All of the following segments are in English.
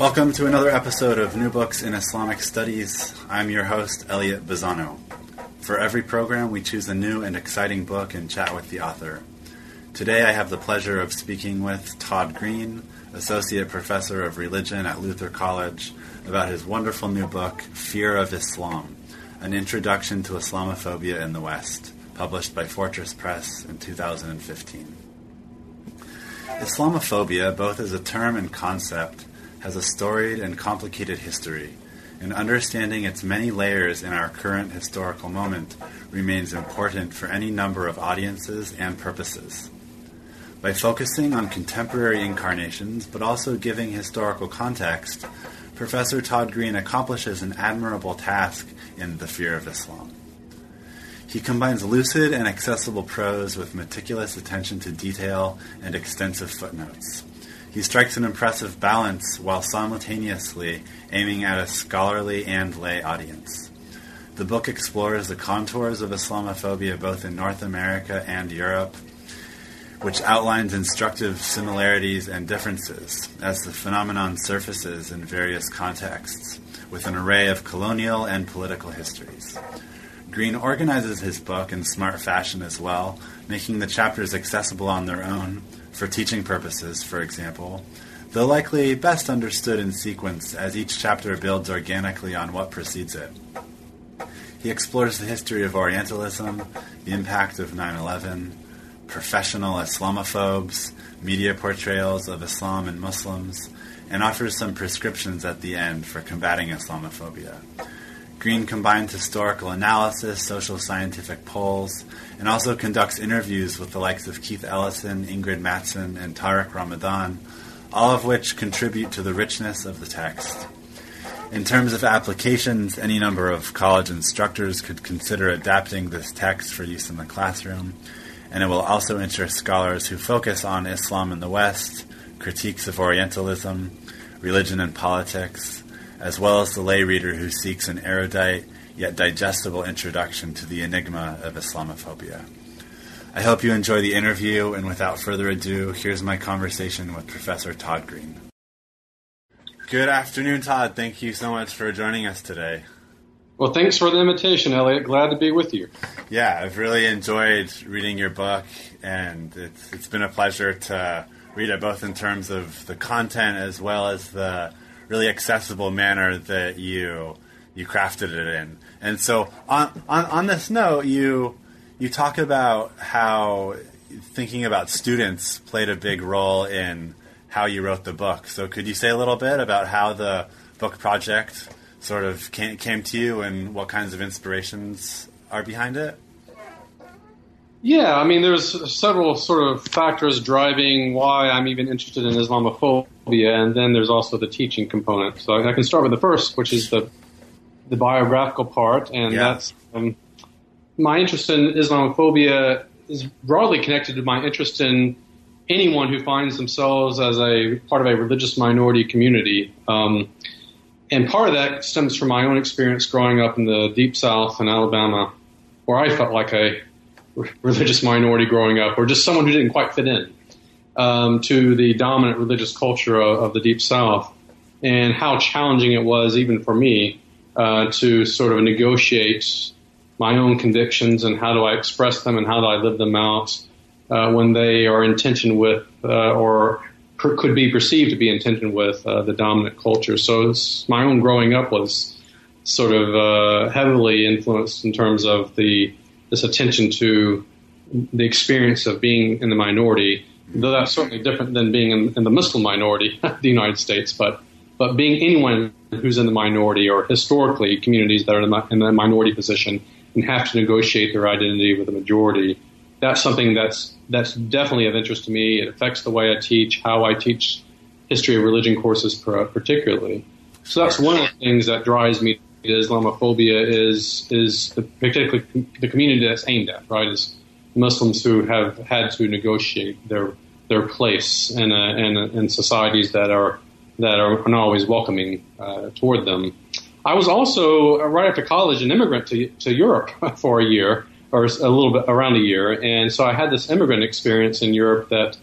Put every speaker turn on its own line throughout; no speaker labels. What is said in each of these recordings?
Welcome to another episode of New Books in Islamic Studies. I'm your host, Elliot Bazzano. For every program, we choose a new and exciting book and chat with the author. Today, I have the pleasure of speaking with Todd Green, Associate Professor of Religion at Luther College, about his wonderful new book, Fear of Islam An Introduction to Islamophobia in the West, published by Fortress Press in 2015. Islamophobia, both as a term and concept, has a storied and complicated history, and understanding its many layers in our current historical moment remains important for any number of audiences and purposes. By focusing on contemporary incarnations, but also giving historical context, Professor Todd Green accomplishes an admirable task in The Fear of Islam. He combines lucid and accessible prose with meticulous attention to detail and extensive footnotes. He strikes an impressive balance while simultaneously aiming at a scholarly and lay audience. The book explores the contours of Islamophobia both in North America and Europe, which outlines instructive similarities and differences as the phenomenon surfaces in various contexts, with an array of colonial and political histories. Green organizes his book in smart fashion as well, making the chapters accessible on their own for teaching purposes, for example, though likely best understood in sequence as each chapter builds organically on what precedes it. He explores the history of Orientalism, the impact of 9 11, professional Islamophobes, media portrayals of Islam and Muslims, and offers some prescriptions at the end for combating Islamophobia. Green combines historical analysis, social scientific polls, and also conducts interviews with the likes of Keith Ellison, Ingrid Mattson, and Tariq Ramadan, all of which contribute to the richness of the text. In terms of applications, any number of college instructors could consider adapting this text for use in the classroom, and it will also interest scholars who focus on Islam in the West, critiques of Orientalism, religion and politics, as well as the lay reader who seeks an erudite yet digestible introduction to the enigma of Islamophobia. I hope you enjoy the interview, and without further ado, here's my conversation with Professor Todd Green. Good afternoon, Todd. Thank you so much for joining us today.
Well, thanks for the invitation, Elliot. Glad to be with you.
Yeah, I've really enjoyed reading your book, and it's, it's been a pleasure to read it both in terms of the content as well as the really accessible manner that you you crafted it in. And so on on, on this note, you you talk about how thinking about students played a big role in how you wrote the book. So could you say a little bit about how the book project sort of came, came to you and what kinds of inspirations are behind it?
Yeah, I mean, there's several sort of factors driving why I'm even interested in Islamophobia, and then there's also the teaching component. So I can start with the first, which is the the biographical part, and yeah. that's um, my interest in Islamophobia is broadly connected to my interest in anyone who finds themselves as a part of a religious minority community. Um, and part of that stems from my own experience growing up in the deep South in Alabama, where I felt like a religious minority growing up, or just someone who didn't quite fit in um, to the dominant religious culture of, of, the Deep South, and how challenging it was, even for me, uh, to sort of negotiate my own convictions and how do I express them and how do I live them out uh, when they are in tension with uh, or per- could be perceived to be in tension with uh, the dominant culture. So my own growing up was sort of uh, heavily influenced in terms of the this attention to the experience of being in the minority, though that's certainly different than being in, in the Muslim minority, the United States, but but being anyone who's in the minority or historically communities that are in the, in the minority position and have to negotiate their identity with the majority. That's something that's that's definitely of interest to me. It affects the way I teach, how I teach history of religion courses, particularly. So that's one of the things that drives me Islamophobia is is the, particularly the community that's aimed at, right? Is Muslims who have had to negotiate their their place in, a, in, a, in societies that are that are not always welcoming uh, toward them. I was also uh, right after college an immigrant to to Europe for a year or a little bit around a year, and so I had this immigrant experience in Europe that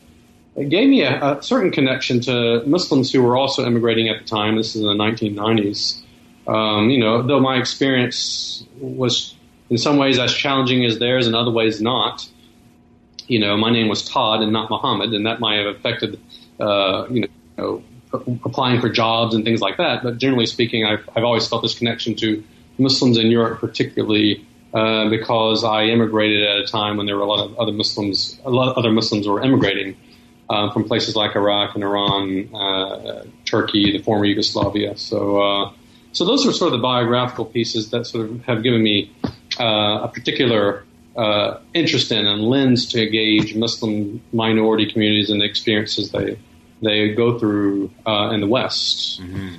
gave me a, a certain connection to Muslims who were also immigrating at the time. This is in the 1990s. Um, you know, though my experience was in some ways as challenging as theirs, in other ways not. You know, my name was Todd and not Muhammad, and that might have affected, uh, you know, applying for jobs and things like that. But generally speaking, I've, I've always felt this connection to Muslims in Europe, particularly uh, because I immigrated at a time when there were a lot of other Muslims, a lot of other Muslims were immigrating uh, from places like Iraq and Iran, uh, Turkey, the former Yugoslavia. So, uh, so those are sort of the biographical pieces that sort of have given me uh, a particular uh, interest in and lens to gauge Muslim minority communities and the experiences they they go through uh, in the West.
Mm-hmm.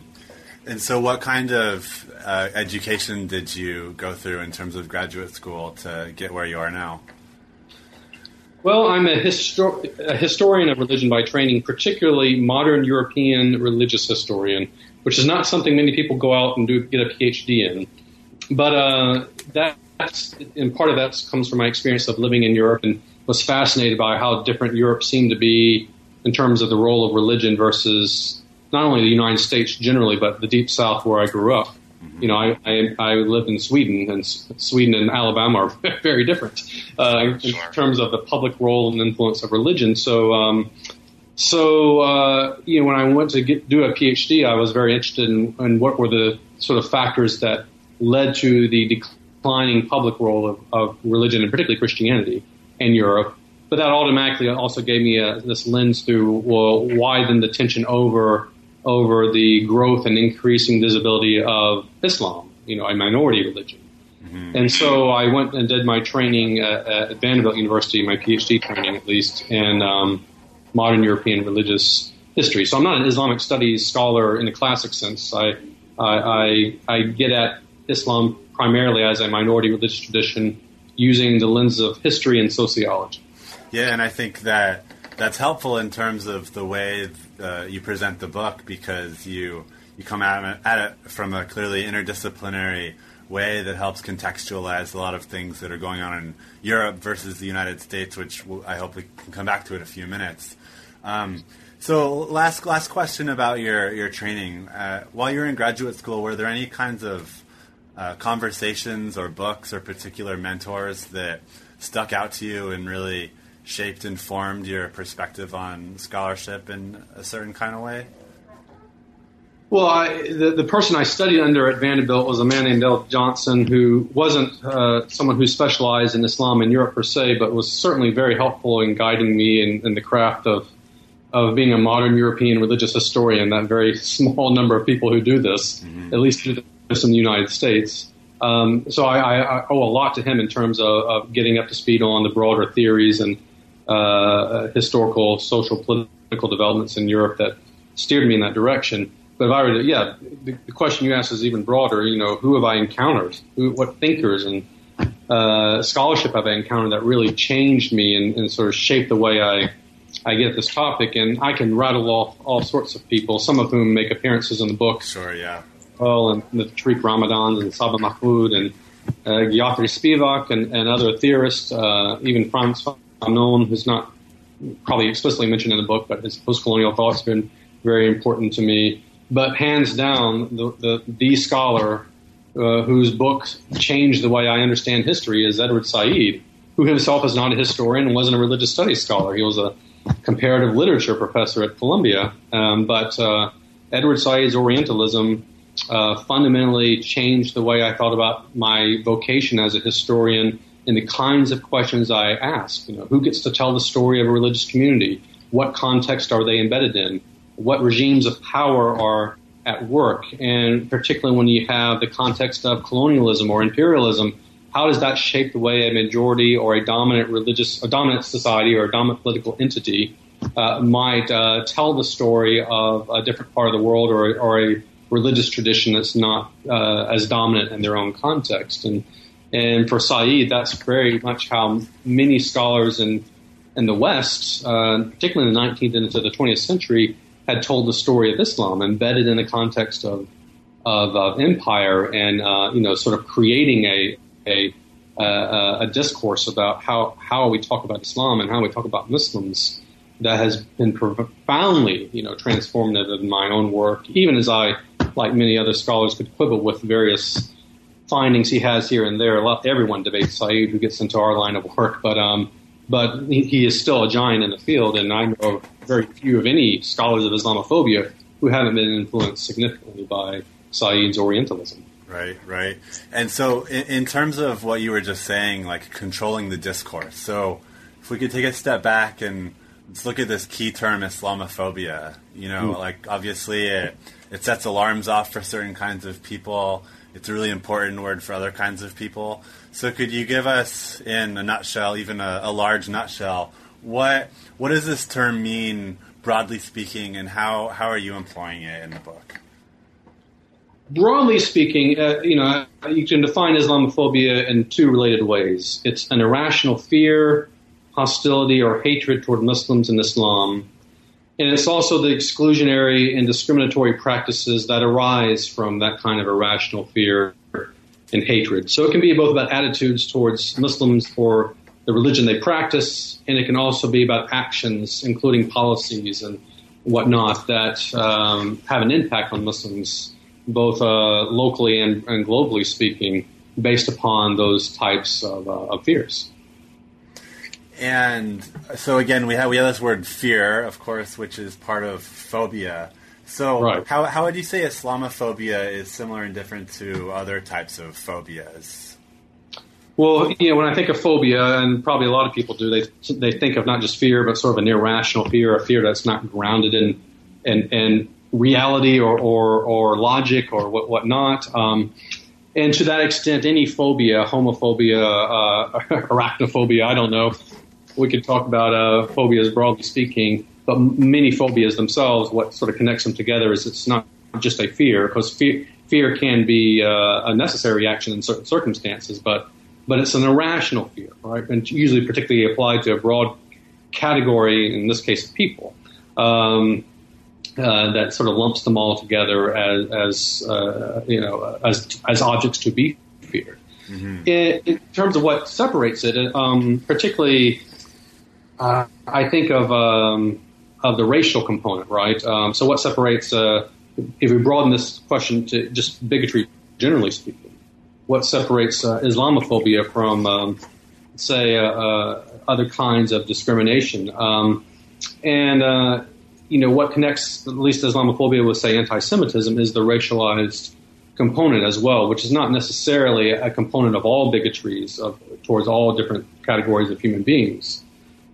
And so, what kind of uh, education did you go through in terms of graduate school to get where you are now?
Well, I'm a, histor- a historian of religion by training, particularly modern European religious historian, which is not something many people go out and do get a PhD in. But uh, that that's and part of that comes from my experience of living in Europe and was fascinated by how different Europe seemed to be in terms of the role of religion versus not only the United States generally, but the deep South where I grew up. Mm-hmm. You know, I, I, I live in Sweden, and Sweden and Alabama are very different uh, in, in terms of the public role and influence of religion. So, um, so uh, you know, when I went to get, do a PhD, I was very interested in, in, what were the sort of factors that led to the declining public role of, of religion and particularly Christianity in Europe. But that automatically also gave me a, this lens through well, why then the tension over over the growth and increasing visibility of Islam, you know, a minority religion. Mm-hmm. And so I went and did my training at, at Vanderbilt University, my PhD training at least, in um, modern European religious history. So I'm not an Islamic studies scholar in the classic sense. I I, I, I get at Islam primarily as a minority religious tradition using the lens of history and sociology.
Yeah, and I think that that's helpful in terms of the way uh, you present the book because you you come at it, at it from a clearly interdisciplinary way that helps contextualize a lot of things that are going on in Europe versus the United States, which I hope we can come back to in a few minutes. Um, so, last last question about your your training. Uh, while you were in graduate school, were there any kinds of uh, conversations or books or particular mentors that stuck out to you and really shaped and formed your perspective on scholarship in a certain kind of way?
Well, I, the, the person I studied under at Vanderbilt was a man named Dale Johnson, who wasn't uh, someone who specialized in Islam in Europe per se, but was certainly very helpful in guiding me in, in the craft of of being a modern European religious historian. That very small number of people who do this, mm-hmm. at least do in the United States. Um, so I, I, owe a lot to him in terms of, of, getting up to speed on the broader theories and uh, historical, social, political developments in Europe that steered me in that direction. But if I were to, yeah, the, the question you asked is even broader. You know, who have I encountered? Who, what thinkers and uh, scholarship have I encountered that really changed me and, and, sort of shaped the way I I get this topic? And I can rattle off all sorts of people, some of whom make appearances in the book.
Sure, yeah.
Pearl and the Tariq Ramadan and Saba Mahmood and uh, Gayatri Spivak and, and other theorists, uh, even Frantz Fanon, who's not probably explicitly mentioned in the book, but his post-colonial thoughts have been very important to me. But hands down, the, the, the scholar uh, whose books changed the way I understand history is Edward Said, who himself is not a historian and wasn't a religious studies scholar. He was a comparative literature professor at Columbia. Um, but uh, Edward Said's Orientalism uh, fundamentally changed the way I thought about my vocation as a historian and the kinds of questions I ask. You know, who gets to tell the story of a religious community? What context are they embedded in? What regimes of power are at work? And particularly when you have the context of colonialism or imperialism how does that shape the way a majority or a dominant religious, a dominant society or a dominant political entity uh, might uh, tell the story of a different part of the world or, or a religious tradition that's not uh, as dominant in their own context. And and for Said, that's very much how many scholars in in the West, uh, particularly in the 19th and into the 20th century, had told the story of Islam, embedded in the context of of, of empire, and uh, you know, sort of creating a a, a discourse about how how we talk about Islam and how we talk about Muslims that has been profoundly, you know, transformative in my own work, even as I, like many other scholars, could quibble with various findings he has here and there. Everyone debates Said who gets into our line of work, but um, but he is still a giant in the field, and I know very few of any scholars of Islamophobia who haven't been influenced significantly by Said's Orientalism.
Right, right. And so, in, in, terms of what you were just saying, like controlling the discourse, so if we could take a step back and let's look at this key term, Islamophobia. You know, mm. like obviously it, it sets alarms off for certain kinds of people. It's a really important word for other kinds of people. So, could you give us, in a nutshell, even a, a large nutshell, what what does this term mean broadly speaking, and how how are you employing it in the book?
Broadly speaking, uh, you know, you can define Islamophobia in two related ways. It's an irrational fear, hostility, or hatred toward Muslims and Islam. And it's also the exclusionary and discriminatory practices that arise from that kind of irrational fear and hatred. So it can be both about attitudes towards Muslims or the religion they practice, and it can also be about actions, including policies and whatnot, that um, have an impact on Muslims both uh, locally and, and, globally speaking, based upon those types of, uh, of, fears.
And so again, we have we have this word fear, of course, which is part of phobia. So right. how how would you say Islamophobia is similar and different to other types of phobias?
Well, you know, when I think of phobia, and probably a lot of people do, they they think of not just fear, but sort of an irrational fear, a fear that's not grounded in in, in reality or, or, or logic or what whatnot. Um, and to that extent, any phobia, homophobia, uh, arachnophobia, I don't know. We could talk about uh, phobias broadly speaking, but many phobias themselves, what sort of connects them together is it's not just a fear, because fear, fear can be uh, a necessary action in certain circumstances, but but it's an irrational fear, right? And usually particularly applied to a broad category, in this case, of people. Um, uh, that sort of lumps them all together as, as uh, you know as as objects to be feared. Mm-hmm. In, in, terms of what separates it, um, particularly, uh, I think of um, of the racial component, right? Um, so, what separates? Uh, if we broaden this question to just bigotry, generally speaking, what separates uh, Islamophobia from, um, say, uh, other kinds of discrimination? Um, and you know, what connects at least Islamophobia with, say, anti-Semitism is the racialized component as well, which is not necessarily a component of all bigotries of, towards all different categories of human beings.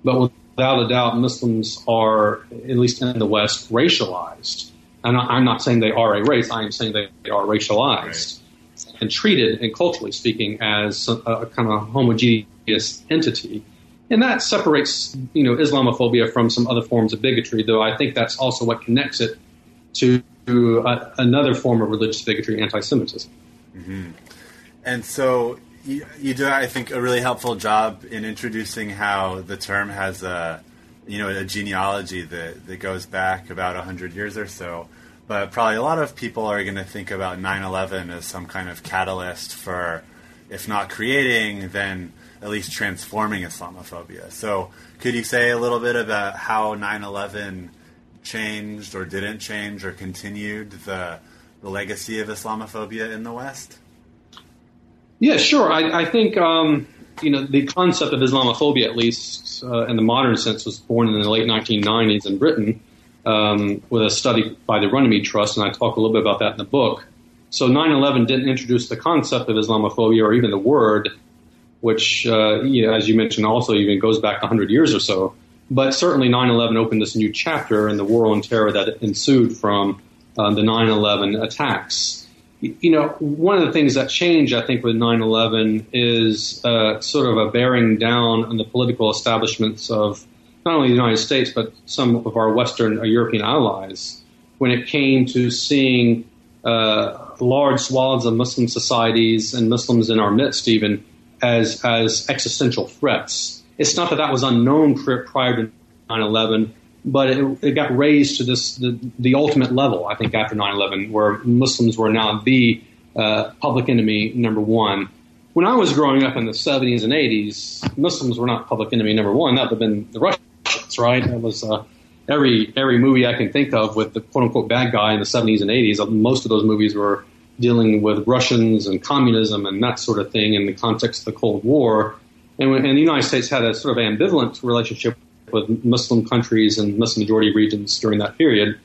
But without a doubt, Muslims are, at least in the West, racialized. And I'm not saying they are a race, I am saying they are racialized right. and treated, and culturally speaking, as a, a kind of homogeneous entity and that separates, you know, Islamophobia from some other forms of bigotry. Though I think that's also what connects it to uh, another form of religious bigotry, anti-Semitism.
Mm-hmm. And so you, do, I think, a really helpful job in introducing how the term has a, you know, a genealogy that, that goes back about hundred years or so. But probably a lot of people are going to think about 9/11 as some kind of catalyst for, if not creating, then at least transforming Islamophobia. So, could you say a little bit about how 9 11 changed or didn't change or continued the, the legacy of Islamophobia in the West?
Yeah, sure. I, I think um, you know the concept of Islamophobia, at least uh, in the modern sense, was born in the late 1990s in Britain um, with a study by the Runnymede Trust, and I talk a little bit about that in the book. So 9/11 didn't introduce the concept of Islamophobia or even the word which, uh, you know, as you mentioned, also even goes back 100 years or so. But certainly 9/11 opened this new chapter in the war on terror that ensued from uh, the 9/11 attacks. You know, one of the things that changed, I think, with 9 11 is uh, sort of a bearing down on the political establishments of not only the United States, but some of our Western or European allies when it came to seeing uh, large swaths of Muslim societies and Muslims in our midst, even as, as existential threats. It's not that that was unknown prior to 9 11 but it, it, got raised to this the, the ultimate level. I think after 9/11, where Muslims were now the uh, public enemy number one. When I was growing up in the 70s and 80s, Muslims were not public enemy number one. That would have been the Russians, right? That was uh, every every movie I can think of with the quote unquote bad guy in the 70s and 80s. Most of those movies were dealing with Russians and communism and that sort of thing in the context of the Cold War. And, when, and the United States had a sort of ambivalent relationship with Muslim countries and Muslim majority regions during that period.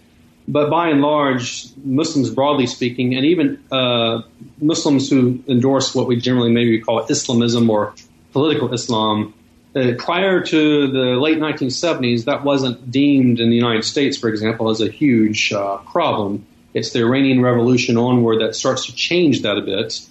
But by and large, Muslims broadly speaking, and even uh, Muslims who endorse what we generally maybe call Islamism or political Islam, uh, prior to the late 1970s, that wasn't deemed in the United States, for example, as a huge uh, problem. It's the Iranian Revolution onward that starts to change that a bit.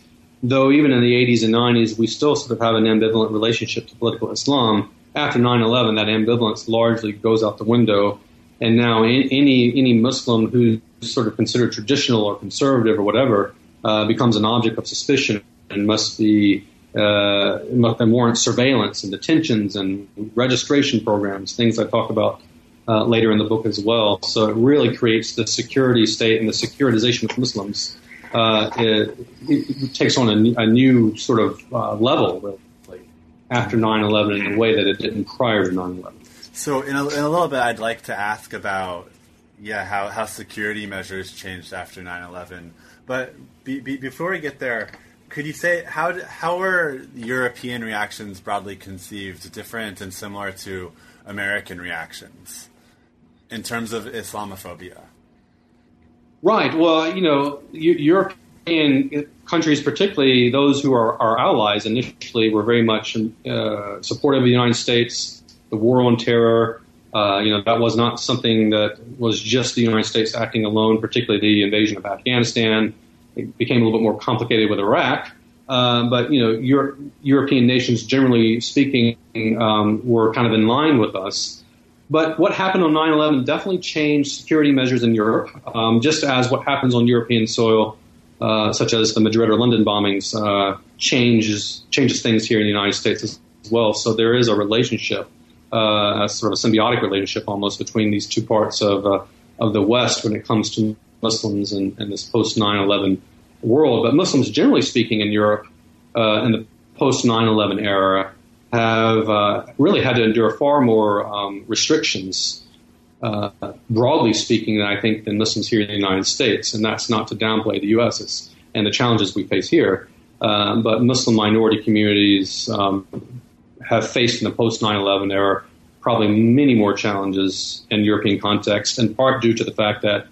Though even in the 80s and 90s, we still sort of have an ambivalent relationship to political Islam after 9/11, that ambivalence largely goes out the window, and now any any Muslim who's sort of considered traditional or conservative or whatever uh, becomes an object of suspicion and must be uh, and warrant surveillance and detentions and registration programs, things I talk about uh, later in the book as well. So it really creates the security state and the securitization of Muslims. Uh, it, it, takes on a, a new sort of uh, level after 9/11 in a way that it didn't prior to 9/11.
So, in a, in a little bit, I'd like to ask about yeah how, how security measures changed after 9/11. But be, be, before we get there, could you say how how are European reactions broadly conceived different and similar to American reactions in terms of Islamophobia?
Right. Well, you know, Europe in countries, particularly those who are our allies, initially were very much uh, supportive of the United States, the war on terror. Uh, you know, that was not something that was just the United States acting alone, particularly the invasion of Afghanistan. It became a little bit more complicated with Iraq. Uh, but, you know, Euro- European nations, generally speaking, um, were kind of in line with us. But what happened on 9 11 definitely changed security measures in Europe, um, just as what happens on European soil uh, such as the Madrid or London bombings, uh, changes changes things here in the United States as well. So there is a relationship, uh, a sort of a symbiotic relationship almost between these two parts of uh, of the West when it comes to Muslims and, and this post 9/11 world. But Muslims, generally speaking, in Europe uh, in the post 9/11 era, have really had to endure far more um, restrictions uh, broadly speaking, I think, than Muslims here in the United States. And that's not to downplay the U.S. and the challenges we face here. Um, but Muslim minority communities um, have faced in the post 9 11 era probably many more challenges in European context, in part due to the fact that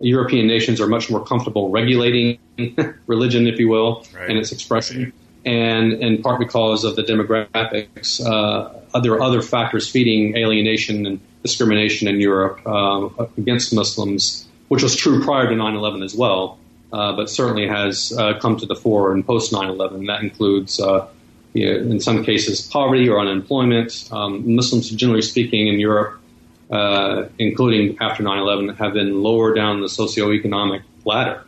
European nations are much more comfortable regulating religion, if you will, right. and its expression, and in part because of the demographics. Uh, other other factors feeding alienation and discrimination in Europe uh, against Muslims, which was true prior to 9/11 as well, uh, but certainly has uh, come to the fore in post 9/11. That includes, uh, you know, in some cases, poverty or unemployment. Um, Muslims, generally speaking, in Europe, uh, including after 9/11, have been lower down the socioeconomic ladder.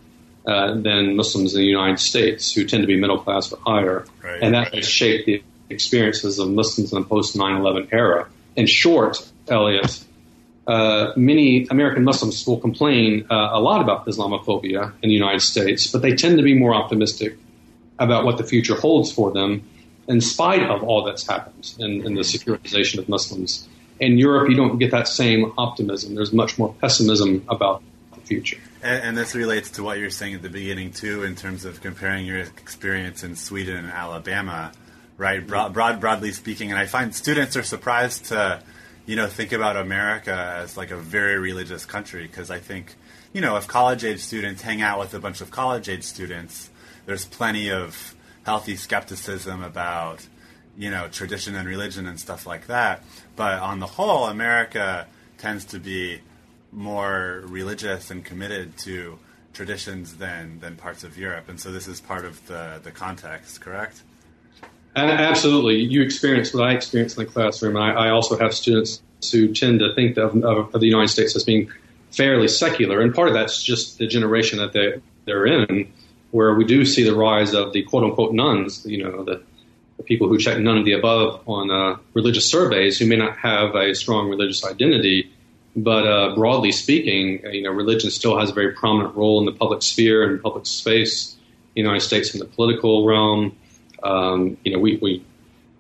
Uh, than Muslims in the United States, who tend to be middle class or higher, right, and that right. has shaped the experiences of Muslims in the post 9/11 era. In short, Elliot, uh, many American Muslims will complain uh, a lot about Islamophobia in the United States, but they tend to be more optimistic about what the future holds for them, in spite of all that's happened in, in the securitization of Muslims. In Europe, you don't get that same optimism. There's much more pessimism about the future.
And, and, this relates to what you're saying at the beginning too, in terms of comparing your experience in Sweden and Alabama, right? Broad broadly speaking, and I find students are surprised to you know, think about America as like a very religious country because I think, you know, if college age students hang out with a bunch of college age students, there's plenty of healthy skepticism about, you know, tradition and religion and stuff like that. But on the whole, America tends to be more religious and committed to traditions than than parts of Europe, and so this is part of the the context, correct?
Absolutely, you experience what I experience in the classroom. I, I also have students who tend to think of, of, of, the United States as being fairly secular, and part of that's just the generation that they they're in, where we do see the rise of the quote unquote nones. You know, the, the people who check none of the above on uh, religious surveys, who may not have a strong religious identity but uh, broadly speaking, you know, religion still has a very prominent role in the public sphere and public space. In the United States in the political realm. Um, you know, we, we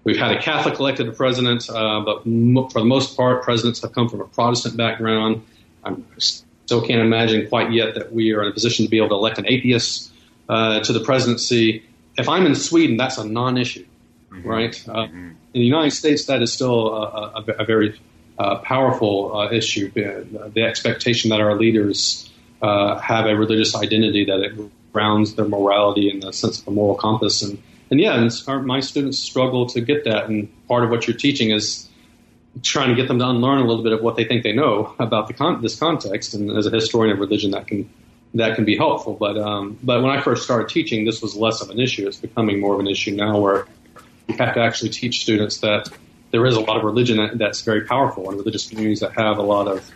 we've had a Catholic elected president, uh, but mo- for the most part, presidents have come from a Protestant background. I still can't imagine quite yet that we are in a position to be able to elect an atheist uh, to the presidency. If I'm in Sweden, that's a non-issue, mm-hmm. right? Uh, mm-hmm. In the United States, that is still a, a, a very uh, powerful uh, issue. The expectation that our leaders uh, have a religious identity that it grounds their morality in the sense of a moral compass. And, and yeah, and our, my students struggle to get that. And part of what you're teaching is trying to get them to unlearn a little bit of what they think they know about the con- this context. And as a historian of religion, that can that can be helpful. But um, but when I first started teaching, this was less of an issue. It's becoming more of an issue now, where you have to actually teach students that there is a lot of religion that's very powerful and religious communities that have a lot of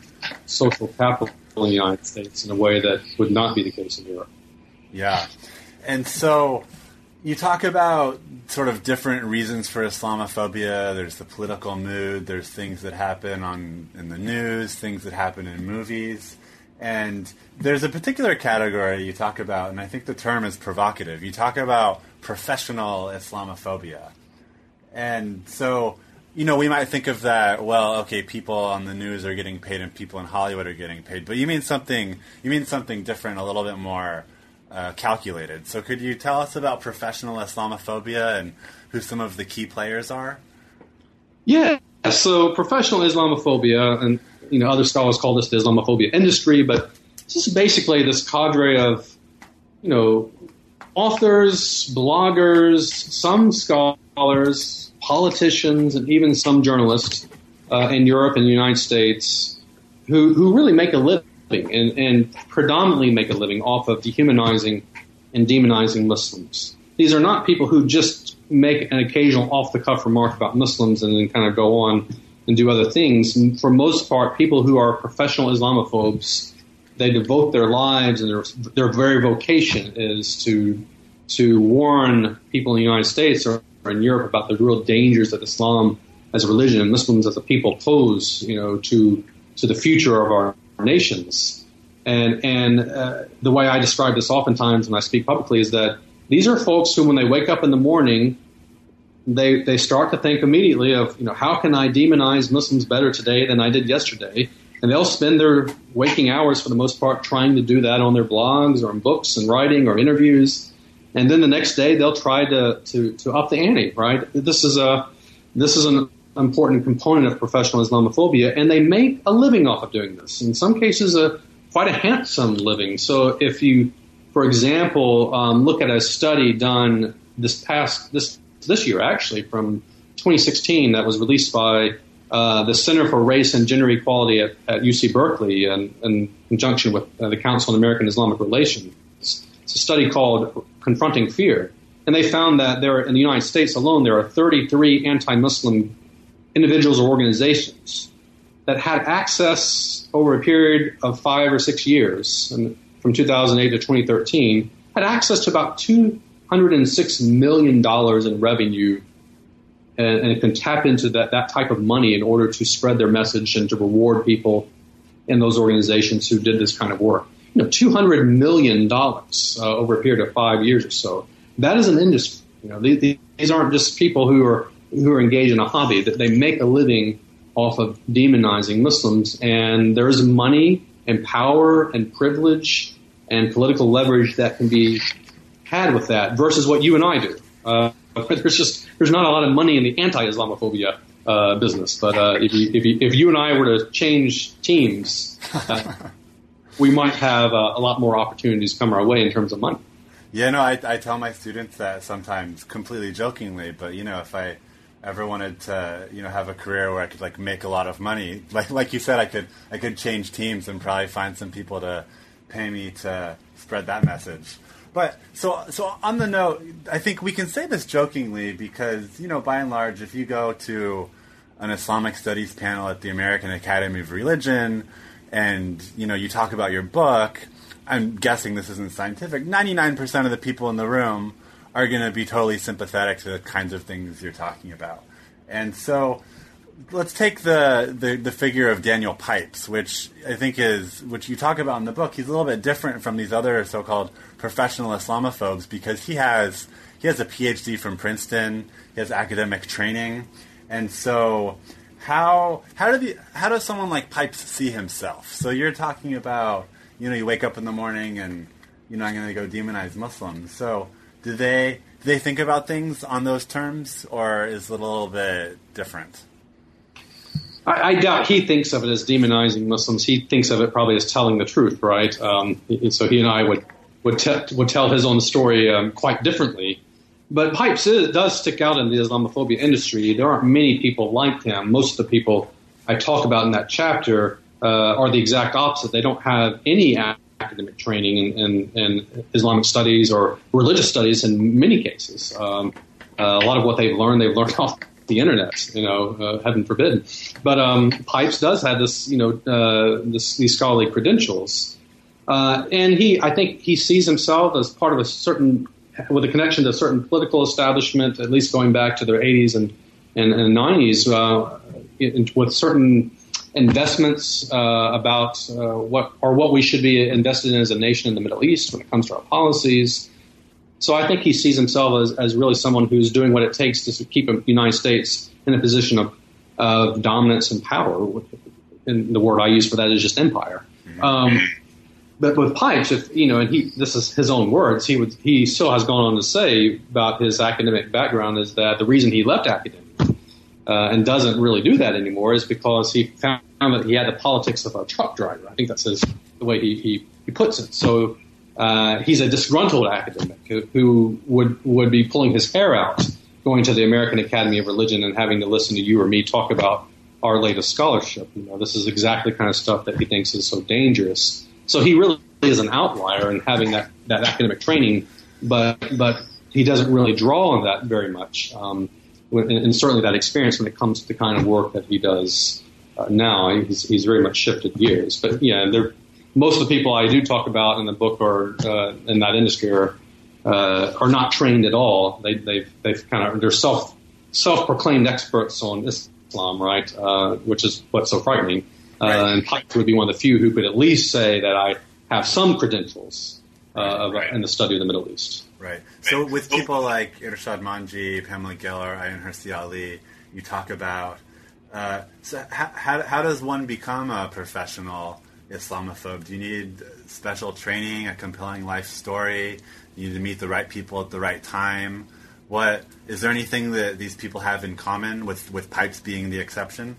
social capital in the United States in a way that would not be the case in Europe.
Yeah. And so you talk about sort of different reasons for Islamophobia. There's the political mood, there's things that happen on in the news, things that happen in movies. And there's a particular category you talk about, and I think the term is provocative. You talk about professional Islamophobia. And so you know, we might think of that. Well, okay, people on the news are getting paid, and people in Hollywood are getting paid. But you mean something? You mean something different, a little bit more uh, calculated. So, could you tell us about professional Islamophobia and who some of the key players are?
Yeah. So, professional Islamophobia, and you know, other scholars call this the Islamophobia industry, but this is basically this cadre of, you know, authors, bloggers, some scholars politicians and even some journalists uh, in Europe and the United States who, who really make a living and, and predominantly make a living off of dehumanizing and demonizing Muslims. These are not people who just make an occasional off the cuff remark about Muslims and then kind of go on and do other things. And for most part, people who are professional Islamophobes, they devote their lives and their, their very vocation is to to warn people in the United States or in Europe about the real dangers that Islam as a religion and Muslims as a people pose, you know, to to the future of our, nations. And and uh, the way I describe this oftentimes when I speak publicly is that these are folks who, when they wake up in the morning, they they start to think immediately of you know how can I demonize Muslims better today than I did yesterday, and they'll spend their waking hours for the most part trying to do that on their blogs or in books and writing or interviews and then the next day they'll try to, to, to up the ante, right? This is a this is an important component of professional Islamophobia, and they make a living off of doing this. In some cases, a quite a handsome living. So if you, for example, um, look at a study done this past this this year actually from 2016 that was released by uh, the Center for Race and Gender Equality at, at UC Berkeley and in conjunction with uh, the Council on American Islamic Relations. It's a study called Confronting Fear. And they found that there, in the United States alone, there are 33 anti Muslim individuals or organizations that had access over a period of five or six years, from 2008 to 2013, had access to about $206 million in revenue and, and can tap into that, that type of money in order to spread their message and to reward people in those organizations who did this kind of work you know, two hundred million dollars uh, over a period of five years or so. That is an industry. You know, these, these aren't just people who are who are engaged in a hobby. That they make a living off of demonizing Muslims, and there is money and power and privilege and political leverage that can be had with that versus what you and I do. Uh, there's just there's not a lot of money in the anti-Islamophobia uh, business, but uh, if, you, if, you, if you and I were to change teams, uh, we might have uh, a lot more opportunities come our way in terms of money.
Yeah, no, I, I tell my students that sometimes completely jokingly, but you know, if I ever wanted to, you know, have a career where I could like make a lot of money, like like you said, I could I could change teams and probably find some people to pay me to spread that message. But so so on the note, I think we can say this jokingly because you know by and large, if you go to an Islamic studies panel at the American Academy of Religion, and you know you talk about your book, I'm guessing this isn't scientific. Ninety nine percent of the people in the room are going to be totally sympathetic to the kinds of things you're talking about, and so let's take the, the, the figure of Daniel Pipes, which I think is which you talk about in the book. He's a little bit different from these other so-called professional Islamophobes because he has he has a PhD from Princeton. He has academic training, and so how how do the how does someone like Pipes see himself? So you're talking about you know you wake up in the morning and you know I'm going to go demonize Muslims. So do they do they think about things on those terms, or is it a little bit different?
I, I, doubt he thinks of it as demonizing Muslims. He thinks of it probably as telling the truth, right? Um, so he and I would would, te- would tell his own story um, quite differently. But Pipes is, does stick out in the Islamophobia industry. There aren't many people like him. Most of the people I talk about in that chapter uh, are the exact opposite. They don't have any academic training in, in, in Islamic studies or religious studies in many cases. Um, uh, a lot of what they've learned, they've learned off the internet, you know, uh, heaven forbid. But um, Pipes does have this, you know, uh, this, these scholarly credentials, uh, and he, I think, he sees himself as part of a certain, with a connection to a certain political establishment, at least going back to the 80s and and, and 90s, uh, in, with certain investments uh, about uh, what or what we should be invested in as a nation in the Middle East when it comes to our policies. So I think he sees himself as, as really someone who's doing what it takes to keep the United States in a position of, of dominance and power. And the word I use for that is just empire. Mm-hmm. Um, but with Pipes, if you know, and he this is his own words, he would he still has gone on to say about his academic background is that the reason he left academia uh, and doesn't really do that anymore is because he found that he had the politics of a truck driver. I think that's his, the way he, he, he puts it. So uh, he's a disgruntled academic who would would be pulling his hair out going to the American Academy of Religion and having to listen to you or me talk about our latest scholarship. You know, this is exactly the kind of stuff that he thinks is so dangerous. So he really is an outlier in having that, that academic training, but but he doesn't really draw on that very much, um, and, certainly that experience when it comes to the kind of work that he does uh, now. He's, he's very much shifted gears. But yeah, there most of the people I do talk about in the book are uh, in that industry are uh, are not trained at all. They, they've they've kind of they're self self proclaimed experts on Islam, right? Uh, which is what's so frightening. Uh, right. and Pike would be one of the few who could at least say that I have some credentials uh, right. in the study of the Middle East.
Right. So with people like Irshad Manji, Pamela Geller, Ayaan Hirsi Ali, you talk about. Uh, so how, how, how does one become a professional Islamophobe? Do you need special training, a compelling life story? You need to meet the right people at the right time. What is there anything that these people have in common with with Pipes being the exception?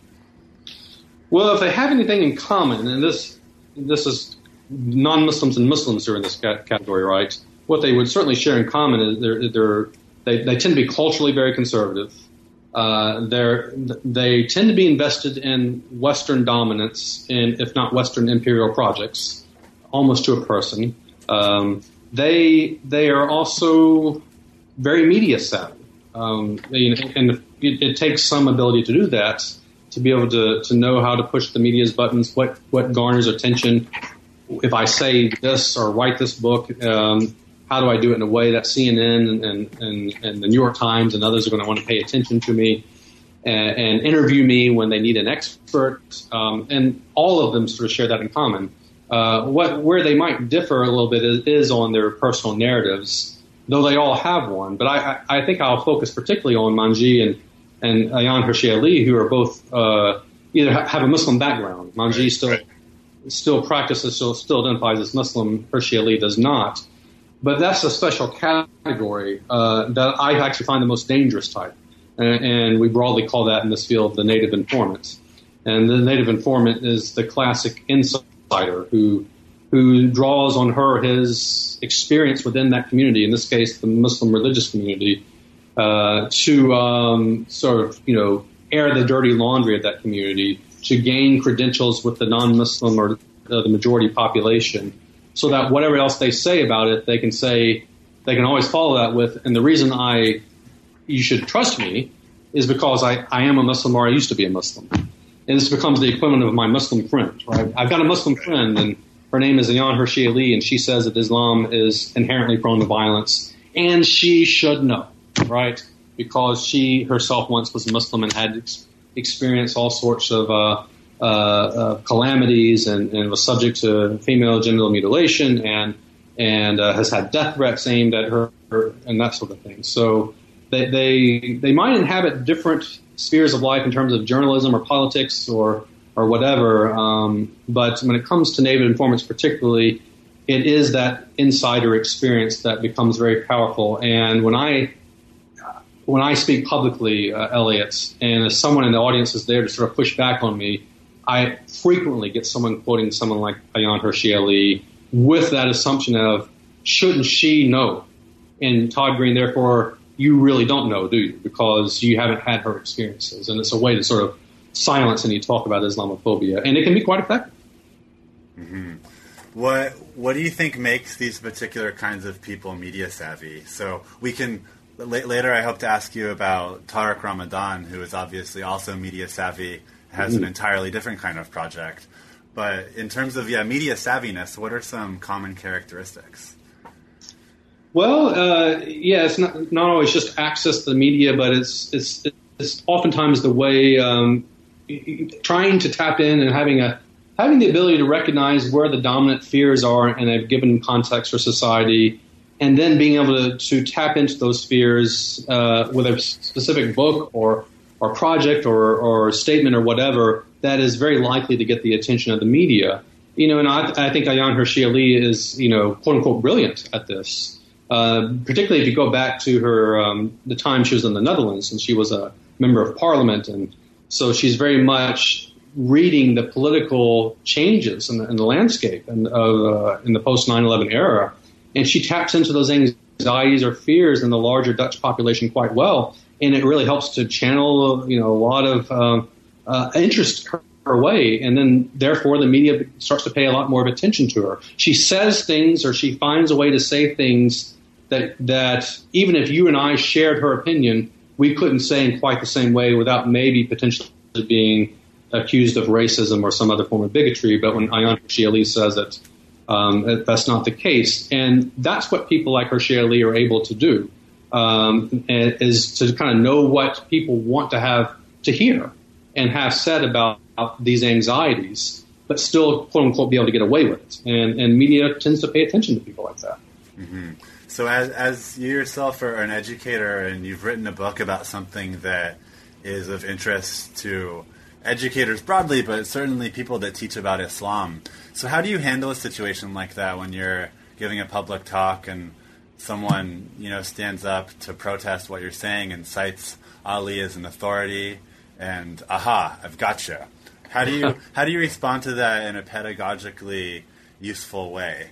Well, if they have anything in common, and this this is non-Muslims and Muslims are in this category, right? What they would certainly share in common is they're, they're they, they tend to be culturally very conservative. Uh, they tend to be invested in Western dominance, in if not Western imperial projects, almost to a person. Um, they they are also very media savvy, um, and it, it, takes some ability to do that to be able to, to know how to push the media's buttons, what what garners attention. If I say this or write this book, um, how do I do it in a way that CNN and, and, and the New York Times and others are going to want to pay attention to me and, and interview me when they need an expert? Um, and all of them sort of share that in common. Uh, what where they might differ a little bit is, is, on their personal narratives, though they all have one. But I, I, I think I'll focus particularly on Manji and and Ayaan Hirsi Ali, who are both uh, either have a Muslim background. Manji right, still right. still practices, still still identifies as Muslim. Hirsi Ali does not. But that's a special category uh, that I actually find the most dangerous type. And, and, we broadly call that in this field the native informant. And the native informant is the classic insider who who draws on her his experience within that community, in this case, the Muslim religious community, uh, to um, sort of you know air the dirty laundry of that community, to gain credentials with the non-Muslim or uh, the majority population, so that whatever else they say about it, they can say they can always follow that with. And the reason I you should trust me is because I, I am a Muslim or I used to be a Muslim. And this becomes the equivalent of my Muslim friend, right? I've got a Muslim friend and her name is Ayaan Hirsi Ali, and she says that Islam is inherently prone to violence, and she should know, right? Because she herself once was a Muslim and had ex- experienced all sorts of uh, calamities and, and, was subject to female genital mutilation and and uh, has had death threats aimed at her, and that sort of thing. So they, they they might inhabit different spheres of life in terms of journalism or politics or or whatever. Um, but when it comes to native informants, particularly, it is that insider experience that becomes very powerful. And when I when I speak publicly, uh, and as someone in the audience is there to sort of push back on me, I frequently get someone quoting someone like Ayaan Hirsi Ali with that assumption of shouldn't she know? And Todd Green, therefore, you really don't know, do you? Because you haven't had her experiences, and it's a way to sort of silence any talk about Islamophobia, and it can be quite effective.
Mm-hmm. What What do you think makes these particular kinds of people media savvy? So we can later. I hope to ask you about Tariq Ramadan, who is obviously also media savvy, has mm-hmm. an entirely different kind of project. But in terms of yeah, media savviness, what are some common characteristics?
Well, uh, yeah, it's not not always just access to the media, but it's it's it's oftentimes the way um, trying to tap in and having a having the ability to recognize where the dominant fears are in a given context or society, and then being able to, to tap into those fears uh, with a specific book or or project or, or statement or whatever that is very likely to get the attention of the media. You know, and I, I think Ayaan Hirsi Ali is, you know, quote unquote brilliant at this. Uh, particularly if you go back to her um, the time she was in the Netherlands and she was a member of parliament and so she's very much reading the political changes in the, in the landscape and uh, in the post 9/11 era, and she taps into those anxieties or fears in the larger Dutch population quite well, and it really helps to channel you know a lot of um, uh, interest her, her way, and then therefore the media starts to pay a lot more of attention to her. She says things, or she finds a way to say things that that even if you and I shared her opinion, we couldn't say in quite the same way without maybe potentially being accused of racism or some other form of bigotry. But when Hirsi Ali says it, um, that's not the case. And that's what people like Hirsi Ali are able to do, um, is to kind of know what people want to have to hear and have said about these anxieties, but still, quote unquote, be able to get away with it. And, and media tends to pay attention to people like that.
Mm-hmm. So, as, as you yourself are an educator and you've written a book about something that is of interest to educators broadly, but certainly people that teach about Islam. So, how do you handle a situation like that when you're giving a public talk and someone you know stands up to protest what you're saying and cites Ali as an authority and aha, I've got you. How do you how do you respond to that in a pedagogically useful way?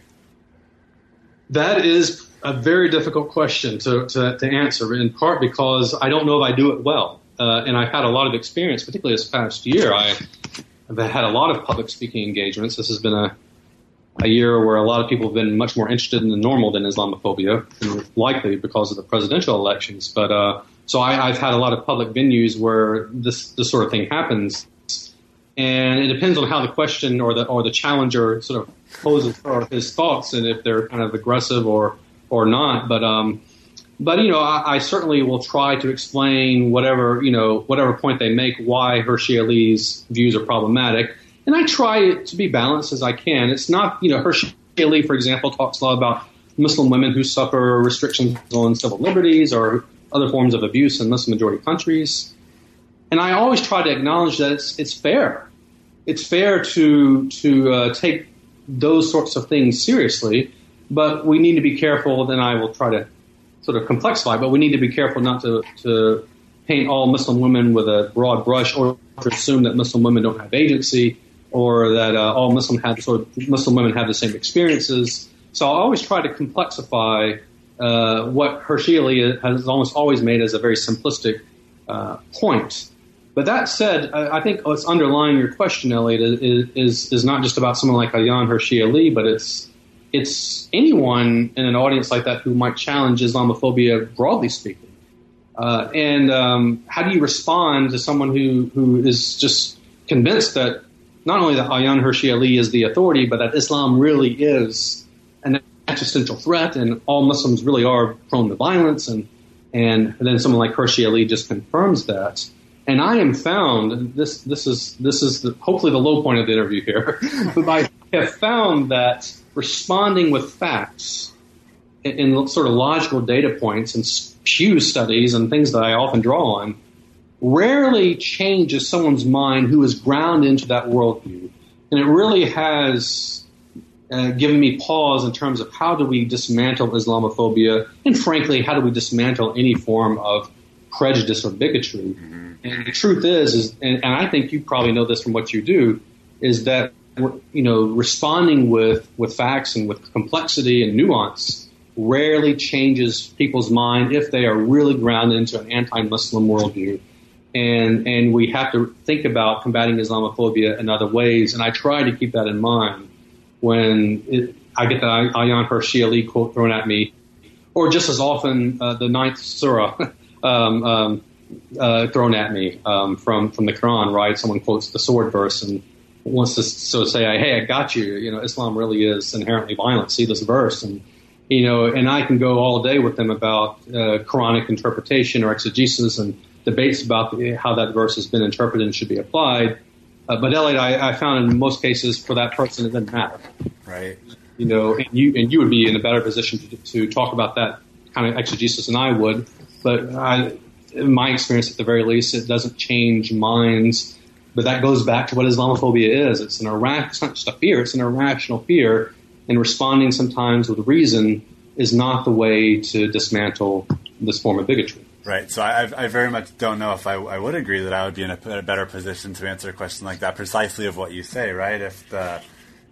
That is a very difficult question to, to, to, answer, in part because I don't know if I do it well. Uh, and I've had a lot of experience, particularly this past year. I, have had a lot of public speaking engagements. This has been a, a year where a lot of people have been much more interested in the normal than Islamophobia, likely because of the presidential elections. But uh, so I, have had a lot of public venues where this this sort of thing happens, and it depends on how the question or the or the challenger sort of poses or his thoughts and if they're kind of aggressive or or not. But um, but you know, I, I, certainly will try to explain whatever you know whatever point they make why Hirsi Ali's views are problematic, and I try to be balanced as I can. It's not you know Ali, for example, talks a lot about Muslim women who suffer restrictions on civil liberties or other forms of abuse in Muslim majority countries, and I always try to acknowledge that it's it's fair. It's fair to to uh, take those sorts of things seriously, but we need to be careful. Then I will try to sort of complexify, but we need to be careful not to, to paint all Muslim women with a broad brush or to assume that Muslim women don't have agency or that uh, all Muslim have Muslim women have the same experiences. So I always try to complexify uh, what Ali has almost always made as a very simplistic uh, point. But that said, I, I think what's underlying your question, Elliot, is, is, is not just about someone like Ayaan Hirsi Ali, but it's it's anyone in an audience like that who might challenge Islamophobia, broadly speaking. Uh, and um, how do you respond to someone who, who is just convinced that not only that Ayaan Hirsi Ali is the authority, but that Islam really is an existential threat, and all Muslims really are prone to violence, and and then someone like Hirsi Ali just confirms that. And I am found this this is this is the, hopefully the low point of the interview here, but I have found that responding with facts in, in sort of logical data points and Pew studies and things that I often draw on rarely changes someone's mind who is ground into that worldview. And it really has uh, given me pause in terms of how do we dismantle Islamophobia, and frankly, how do we dismantle any form of prejudice or bigotry. Mm-hmm. And the truth is, is and, and, I think you probably know this from what you do, is that you know responding with with facts and with complexity and nuance rarely changes people's mind if they are really grounded into an anti-Muslim worldview and and we have to think about combating Islamophobia in other ways. And I try to keep that in mind when it, I get the Ayaan Hirsi Ali quote thrown at me, or just as often uh, the ninth surah um, um, uh, thrown at me um, from from the Quran. Right, someone quotes the sword verse and wants to so say, "Hey, I got you." You know, Islam really is inherently violent. See this verse and. You know, and I can go all day with them about uh, Quranic interpretation or exegesis and debates about the, how that verse has been interpreted and should be applied. Uh, but Elliot, I, I, found in most cases for that person it didn't matter.
Right.
You know, and you and you would be in a better position to, to talk about that kind of exegesis than I would. But I, in my experience, at the very least, it doesn't change minds. But that goes back to what Islamophobia is. It's an irrational, it's not just a fear; it's an irrational fear, and responding sometimes with reason is not the way to dismantle this form of bigotry.
Right. So I, I very much don't know if I, I would agree that I would be in a, a, better position to answer a question like that, precisely of what you say. Right. If the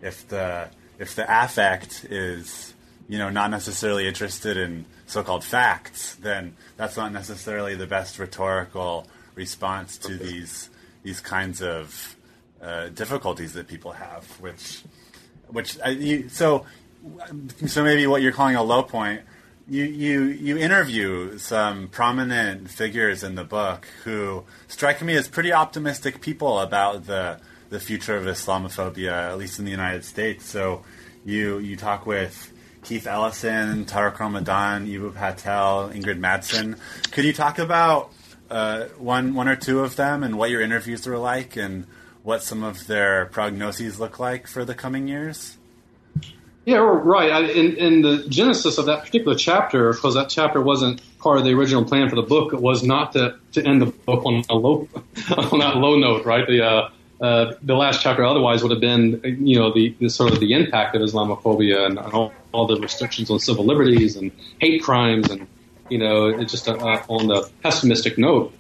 if the if the affect is you know not necessarily interested in so-called facts, then that's not necessarily the best rhetorical response to okay. these these kinds of uh, difficulties that people have. Which which I, you, so so maybe what you're calling a low point you, you you interview some prominent figures in the book who strike me as pretty optimistic people about the the future of Islamophobia, at least in the United States. So you you talk with Keith Ellison, Tariq Ramadan, Eboo Patel, Ingrid Mattson. Could you talk about uh, one one or two of them and what your interviews were like and what some of their prognoses look like for the coming years?
Yeah, right. I, in, in the genesis of that particular chapter, because that chapter wasn't part of the original plan for the book, it was not to, to end the book on a low on that low note, right? The uh, uh, the last chapter otherwise would have been, you know, the, the sort of the impact of Islamophobia and, and all, all, the restrictions on civil liberties and hate crimes and, you know, it's just a, uh, on the pessimistic note.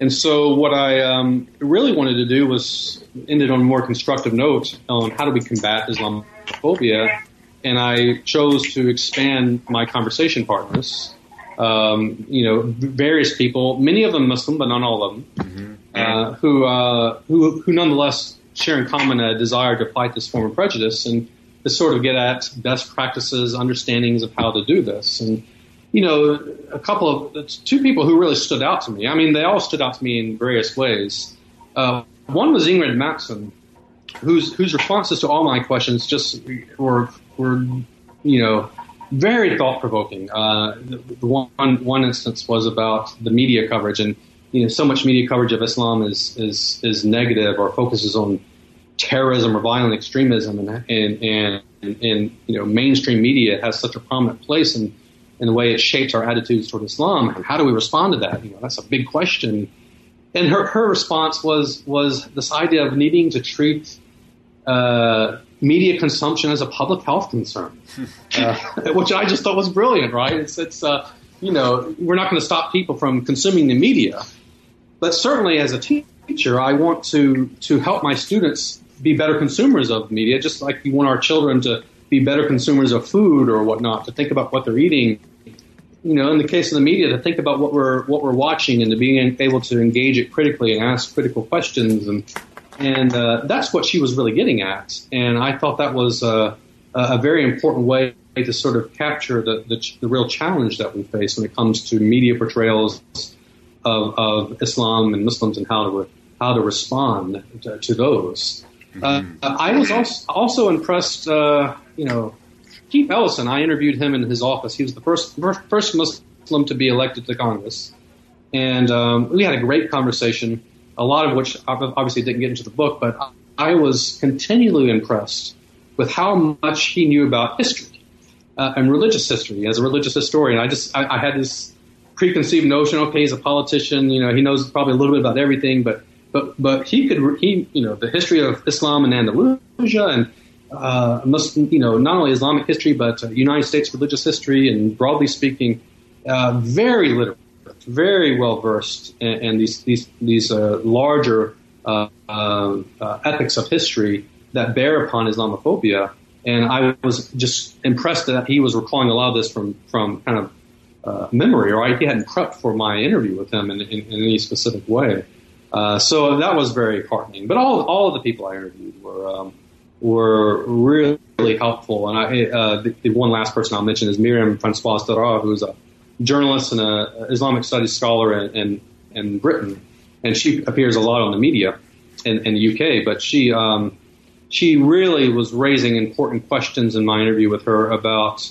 And so what I um, really wanted to do was end it on a more constructive note on how do we combat Islamophobia and I chose to expand my conversation partners. Um, you know, various people, many of them Muslim, but not all of them, mm-hmm. uh, who, uh, who who nonetheless share in common a desire to fight this form of prejudice and to sort of get at best practices, understandings of how to do this. And you know, a couple of two people who really stood out to me. I mean, they all stood out to me in various ways. Uh, one was Ingrid Mattson, whose whose responses to all my questions just were were, you know, very thought provoking. Uh, the one one instance was about the media coverage, and you know, so much media coverage of Islam is is is negative or focuses on terrorism or violent extremism, and and and, and you know, mainstream media has such a prominent place in in the way it shapes our attitudes toward Islam. And how do we respond to that? You know, that's a big question. And her her response was was this idea of needing to treat uh, media consumption as a public health concern, uh, which I just thought was brilliant. Right? It's it's uh, you know we're not going to stop people from consuming the media, but certainly as a teacher, I want to to help my students be better consumers of media, just like we want our children to be better consumers of food or whatnot, to think about what they're eating. You know, in the case of the media, to think about what we're what we're watching and to being able to engage it critically and ask critical questions and and uh, that's what she was really getting at. And I thought that was uh, a very important way to sort of capture the, the, the, real challenge that we face when it comes to media portrayals of, of Islam and Muslims and how to how to respond to, to those. Uh, I was also, also impressed, uh, you know, Keith Ellison. I interviewed him in his office. He was the first first Muslim to be elected to Congress, and um, we had a great conversation. A lot of which obviously didn't get into the book, but I was continually impressed with how much he knew about history uh, and religious history. As a religious historian, I just I, I had this preconceived notion. Okay, he's a politician. You know, he knows probably a little bit about everything, but but but he could he you know the history of Islam in Andalusia and uh, Muslim, you know not only Islamic history but uh, United States religious history and broadly speaking, uh, very literate, very well versed in, in, these these these uh, larger uh, uh, epics of history that bear upon Islamophobia. And I was just impressed that he was recalling a lot of this from from kind of uh, memory, or I, he hadn't prepped for my interview with him in, in, in any specific way. Uh, so that was very heartening. But all all of the people I interviewed were um, were really helpful. And I, uh, the, the, one last person I'll mention is Myriam Francois-Cerrah, who's a journalist and an Islamic studies scholar in, in, in, Britain, and she appears a lot on the media in, in the UK. But she um, she really was raising important questions in my interview with her about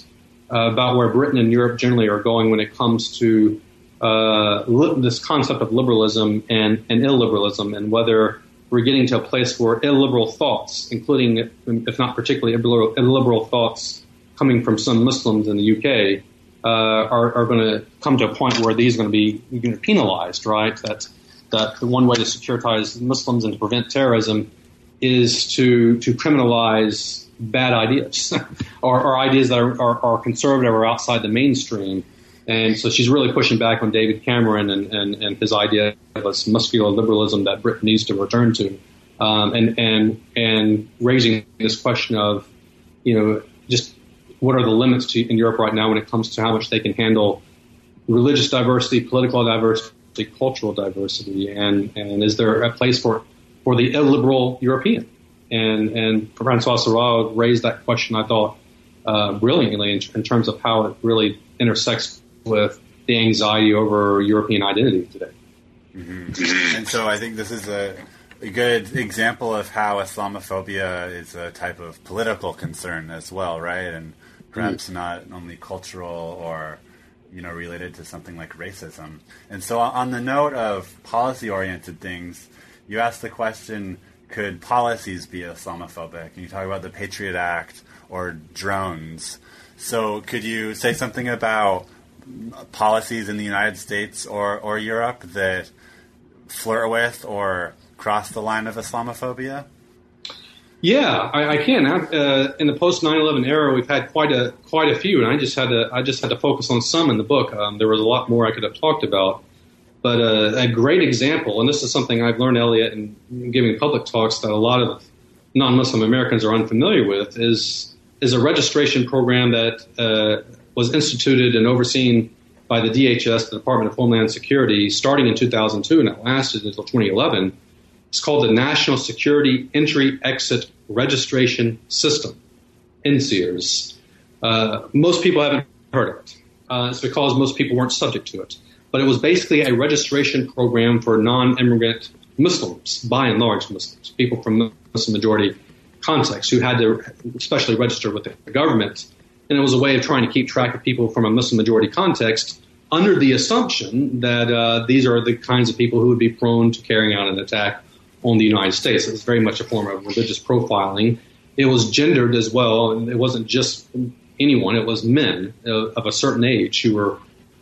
uh, about where Britain and Europe generally are going when it comes to uh, li- this concept of liberalism and, and illiberalism, and whether we're getting to a place where illiberal thoughts, including, if not particularly illiberal, illiberal thoughts coming from some Muslims in the UK, uh, are, are going to come to a point where these are going to be penalized, right? That that the one way to securitize Muslims and to prevent terrorism is to to criminalize bad ideas or, or, ideas that are, are, are, conservative or outside the mainstream. And so she's really pushing back on David Cameron and, and, and his idea of muscular liberalism that Britain needs to return to, um, and and and raising this question of, you know, just what are the limits to, in Europe right now when it comes to how much they can handle religious diversity, political diversity, cultural diversity, and and is there a place for for the illiberal European? And and Francois-Cerrah raised that question, I thought, uh, brilliantly in, in, terms of how it really intersects with the anxiety over European identity today.
Mm-hmm. And so I think this is a, a, good example of how Islamophobia is a type of political concern as well, right? And perhaps mm-hmm. not only cultural or you know related to something like racism. And so on the note of policy-oriented things, you asked the question could policies be Islamophobic? And you talk about the Patriot Act or drones. So, could you say something about policies in the United States or, or Europe that flirt with or cross the line of Islamophobia?
Yeah, I, I can. Uh, in the post 9/11 era, we've had quite a quite a few, and I just had to I just had to focus on some in the book. Um, there was a lot more I could have talked about. But uh, a great example, and this is something I've learned, Elliot, in giving public talks that a lot of non-Muslim Americans are unfamiliar with, is is a registration program that uh, was instituted and overseen by the DHS, the Department of Homeland Security, starting in 2002, and it lasted until 2011. It's called the National Security Entry Exit Registration System, NSEERS. Uh, most people haven't heard of it. Uh, it's because most people weren't subject to it but it was basically a registration program for non-immigrant Muslims, by and large Muslims, people from Muslim majority contexts who had to especially register with the government. And it was a way of trying to keep track of people from a Muslim majority context under the assumption that uh, these are the kinds of people who would be prone to carrying out an attack on the United States. It was very much a form of religious profiling. It was gendered as well. and It wasn't just anyone, it was men of a certain age who were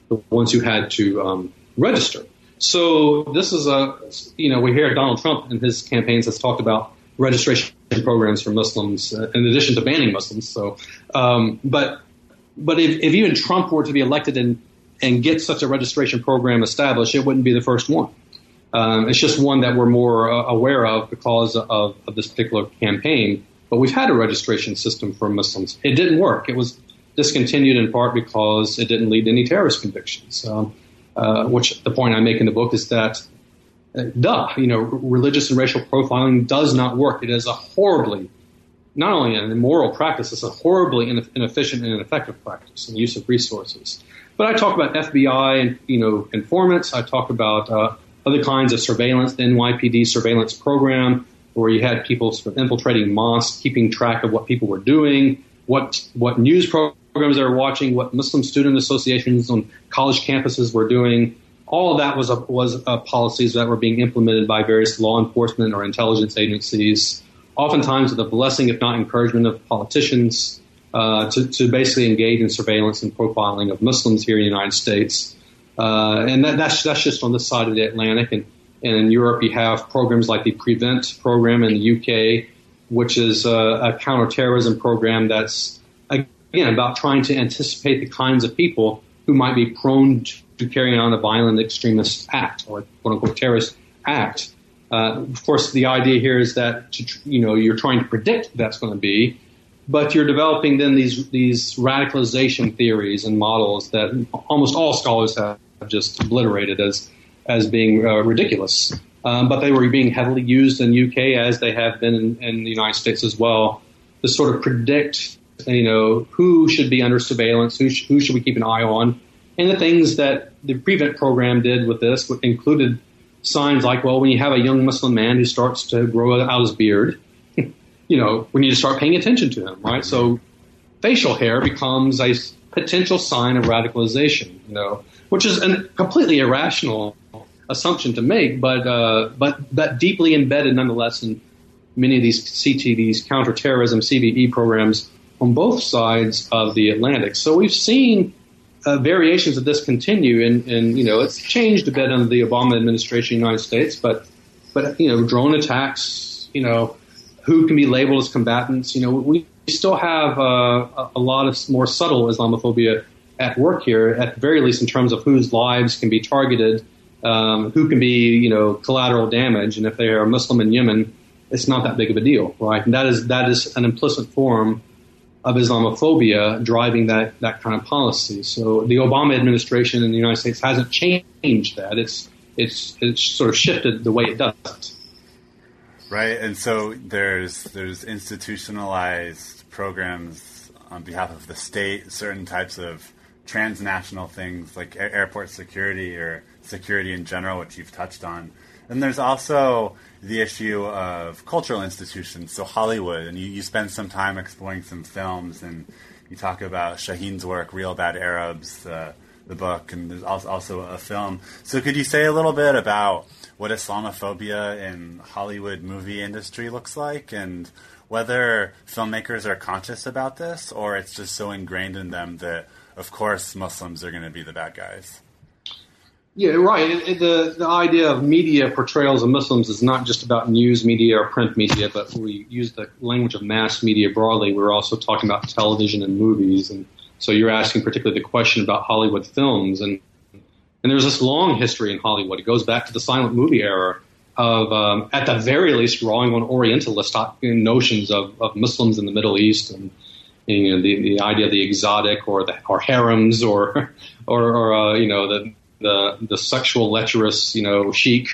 the ones who had to um, register. So this is a, you know, we hear Donald Trump in his campaigns has talked about registration programs for Muslims uh, in addition to banning Muslims. So, um, but but if, if, even Trump were to be elected and and get such a registration program established, it wouldn't be the first one. Um, it's just one that we're more uh, aware of because of, of this particular campaign. But we've had a registration system for Muslims. It didn't work. It was discontinued in part because it didn't lead to any terrorist convictions. Um, uh, which the point I make in the book is that, uh, duh, you know, religious and racial profiling does not work. It is a horribly not only an immoral practice, it's a horribly inefficient and ineffective practice in use of resources. But I talk about FBI and you know informants. I talk about uh, other kinds of surveillance, the NYPD surveillance program, where you had people sort of infiltrating mosques, keeping track of what people were doing, what what news programs they were watching, what Muslim student associations on college campuses were doing. All of that was a, was a policies that were being implemented by various law enforcement or intelligence agencies, oftentimes with the blessing, if not encouragement, of politicians uh, to, to basically engage in surveillance and profiling of Muslims here in the United States. Uh, and that, that's that's just on this side of the Atlantic. And, and in Europe, you have programs like the Prevent program in the UK, which is a, a counterterrorism program that's again about trying to anticipate the kinds of people who might be prone to carrying on a violent extremist act or quote unquote terrorist act. Uh, of course, the idea here is that you know you're trying to predict that's going to be, but you're developing then these these radicalization theories and models that almost all scholars have just obliterated as as being uh, ridiculous. Um, but they were being heavily used in UK as they have been in, in, the United States as well to sort of predict, you know, who should be under surveillance, who, sh- who should we keep an eye on, and the things that the Prevent program did with this included signs like, well, when you have a young Muslim man who starts to grow out his beard, you know, we need to start paying attention to him, right? So facial hair becomes a potential sign of radicalization, you know, which is a completely irrational assumption to make, but uh, but but deeply embedded nonetheless in many of these CT, these counterterrorism CVE programs on both sides of the Atlantic. So we've seen uh, variations of this continue, and, and you know it's changed a bit under the Obama administration in the United States, but but you know drone attacks, you know who can be labeled as combatants. You know, we still have uh, a lot of more subtle Islamophobia at work here, at the very least in terms of whose lives can be targeted, um, who can be, you know, collateral damage, and if they are Muslim in Yemen, it's not that big of a deal, right? And that is that is an implicit form of Islamophobia driving that that kind of policy. So the Obama administration in the United States hasn't changed that. It's it's it's sort of shifted the way it does
right? And so there's there's institutionalized programs on behalf of the state, certain types of transnational things like airport security or security in general, which you've touched on. And there's also the issue of cultural institutions, so Hollywood, and you, you spend some time exploring some films, and you talk about Shaheen's work, Reel Bad Arabs, uh, the book, and there's also a film. So could you say a little bit about what Islamophobia in Hollywood movie industry looks like and whether filmmakers are conscious about this or it's just so ingrained in them that of course Muslims are going to be the bad guys.
Yeah, right. It, it, the the idea of media portrayals of Muslims is not just about news media or print media, but we use the language of mass media broadly. We're also talking about television and movies, and so you're asking particularly the question about Hollywood films and and there's this long history in Hollywood. It goes back to the silent movie era of, um, at the very least, drawing on Orientalist notions of, of Muslims in the Middle East and you know, the, the idea of the exotic or the or harems or or, or uh, you know the, the the sexual lecherous you know sheikh.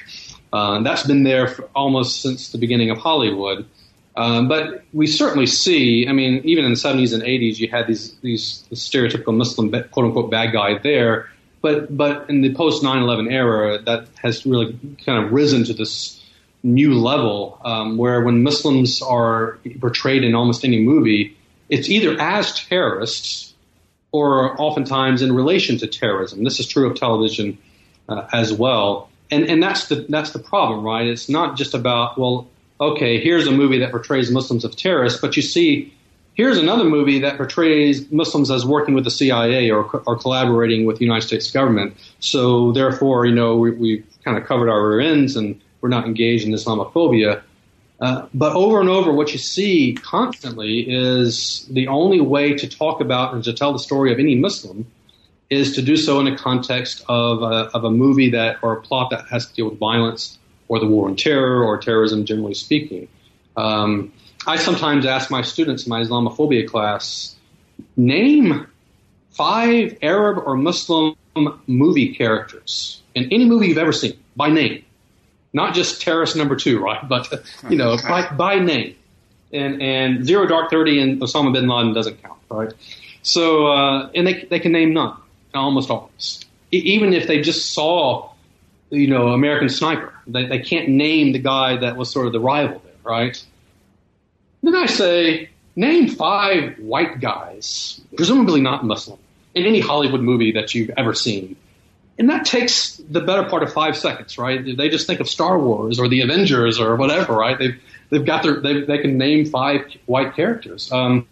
Uh, that's been there almost since the beginning of Hollywood. Um, but we certainly see, I mean, even in the 70s and 80s, you had these these stereotypical Muslim quote unquote bad guy there but but in the post 9/11 era, that has really kind of risen to this new level um, where when Muslims are portrayed in almost any movie, it's either as terrorists or oftentimes in relation to terrorism. This is true of television uh, as well, and and that's the that's the problem, right? It's not just about well, okay, here's a movie that portrays Muslims as terrorists, but you see Here's another movie that portrays Muslims as working with the CIA or, or collaborating with the United States government. So therefore, you know, we, we kind of covered our rear ends and we're not engaged in Islamophobia. Uh, but over and over, what you see constantly is the only way to talk about and to tell the story of any Muslim is to do so in a context of a, of a movie that or a plot that has to deal with violence or the war on terror or terrorism, generally speaking. Um, I sometimes ask my students in my Islamophobia class, name five Arab or Muslim movie characters in any movie you've ever seen by name. Not just terrorist number two, right? But, you know, by, by name. and and Zero Dark Thirty and Osama bin Laden doesn't count, right? So uh, and they they can name none, almost always, e- even if they just saw, you know, American Sniper, they they can't name the guy that was sort of the rival there, right? Then I say, name five white guys, presumably not Muslim, in any Hollywood movie that you've ever seen. And that takes the better part of five seconds, right? They just think of Star Wars or the Avengers or whatever, right? They've they've got their they they can name five white characters. Um,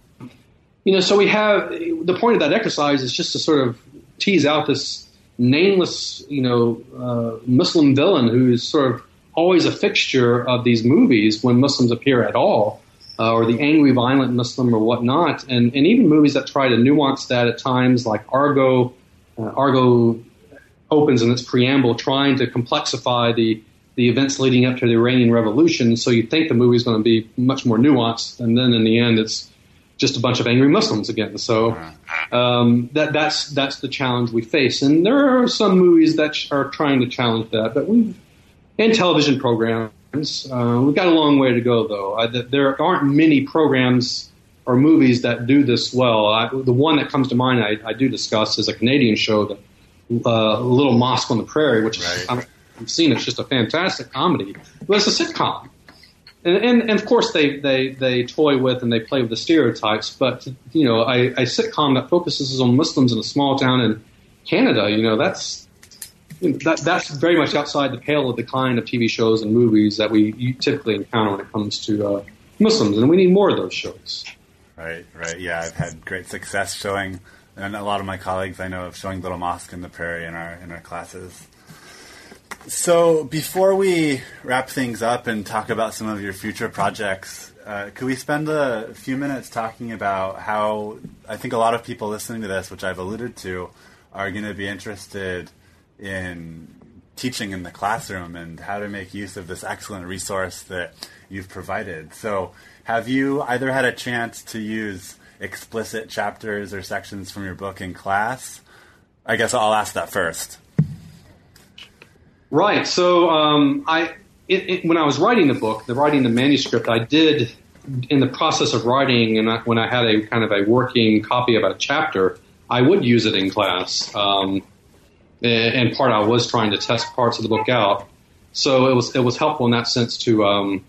you know, so we have the point of that exercise is just to sort of tease out this nameless, you know, uh, Muslim villain who is sort of always a fixture of these movies when Muslims appear at all, uh, or the angry, violent Muslim or whatnot, and and even movies that try to nuance that at times, like Argo. Uh, Argo opens in its preamble trying to complexify the the events leading up to the Iranian Revolution. So you think the movie is going to be much more nuanced, and then in the end, it's just a bunch of angry Muslims again. So um, that that's that's the challenge we face, and there are some movies that are trying to challenge that, but we and television programs. Uh, we've got a long way to go, though. I, there aren't many programs or movies that do this well. I, the one that comes to mind I, I do discuss is a Canadian show, the uh, Little Mosque on the Prairie, which
Right.
I'm, I've seen. It's just a fantastic comedy. But it's a sitcom. And, and, and of course they, they, they toy with and they play with the stereotypes, but you know a, a sitcom that focuses on Muslims in a small town in Canada, you know that's that, that's very much outside the pale of the kind of TV shows and movies that we typically encounter when it comes to uh, Muslims, and we need more of those shows.
Right, right. Yeah, I've had great success showing, and a lot of my colleagues I know of showing Little Mosque in the Prairie in our in our classes. So before we wrap things up and talk about some of your future projects, uh, could we spend a few minutes talking about how I think a lot of people listening to this, which I've alluded to, are going to be interested in teaching in the classroom and how to make use of this excellent resource that you've provided. So, have you either had a chance to use explicit chapters or sections from your book in class? I guess I'll ask that first.
Right. So um, I, it, it, when I was writing the book, the writing the manuscript, I did in the process of writing, and I, when I had a kind of a working copy of a chapter, I would use it in class. Um, and part I was trying to test parts of the book out, so it was it was helpful in that sense to um,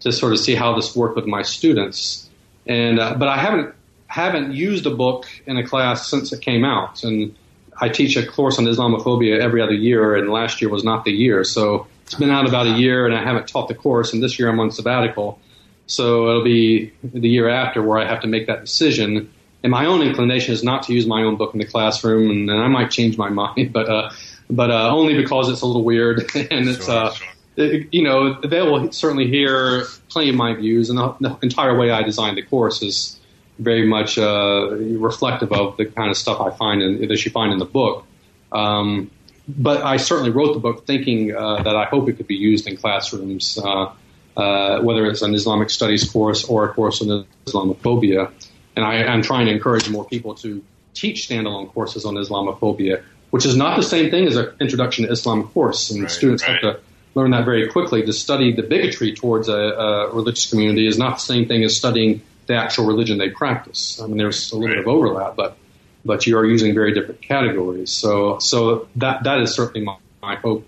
to sort of see how this worked with my students. And uh, but I haven't haven't used a book in a class since it came out, and I teach a course on Islamophobia every other year, and last year was not the year. So it's been out about a year, and I haven't taught the course. And this year I'm on sabbatical, so it'll be the year after where I have to make that decision. And my own inclination is not to use my own book in the classroom, and, and I might change my mind, but uh, but uh, only because it's a little weird, and it's
Sure,
uh,
sure.
it- you know they will certainly hear plenty of my views, and the, the entire way I designed the course is very much uh, reflective of the kind of stuff I find in, that you find in the book. Um, but I certainly wrote the book thinking uh, that I hope it could be used in classrooms, uh, uh, whether it's an Islamic studies course or a course on Islamophobia. And I, I'm trying to encourage more people to teach standalone courses on Islamophobia, which is not the same thing as an introduction to Islam course. And
Right,
students
right.
have to learn that very quickly. To study the bigotry towards a, a religious community is not the same thing as studying the actual religion they practice. I mean, there's a little bit of overlap, but but you are using very different categories. So so that that is certainly my, my hope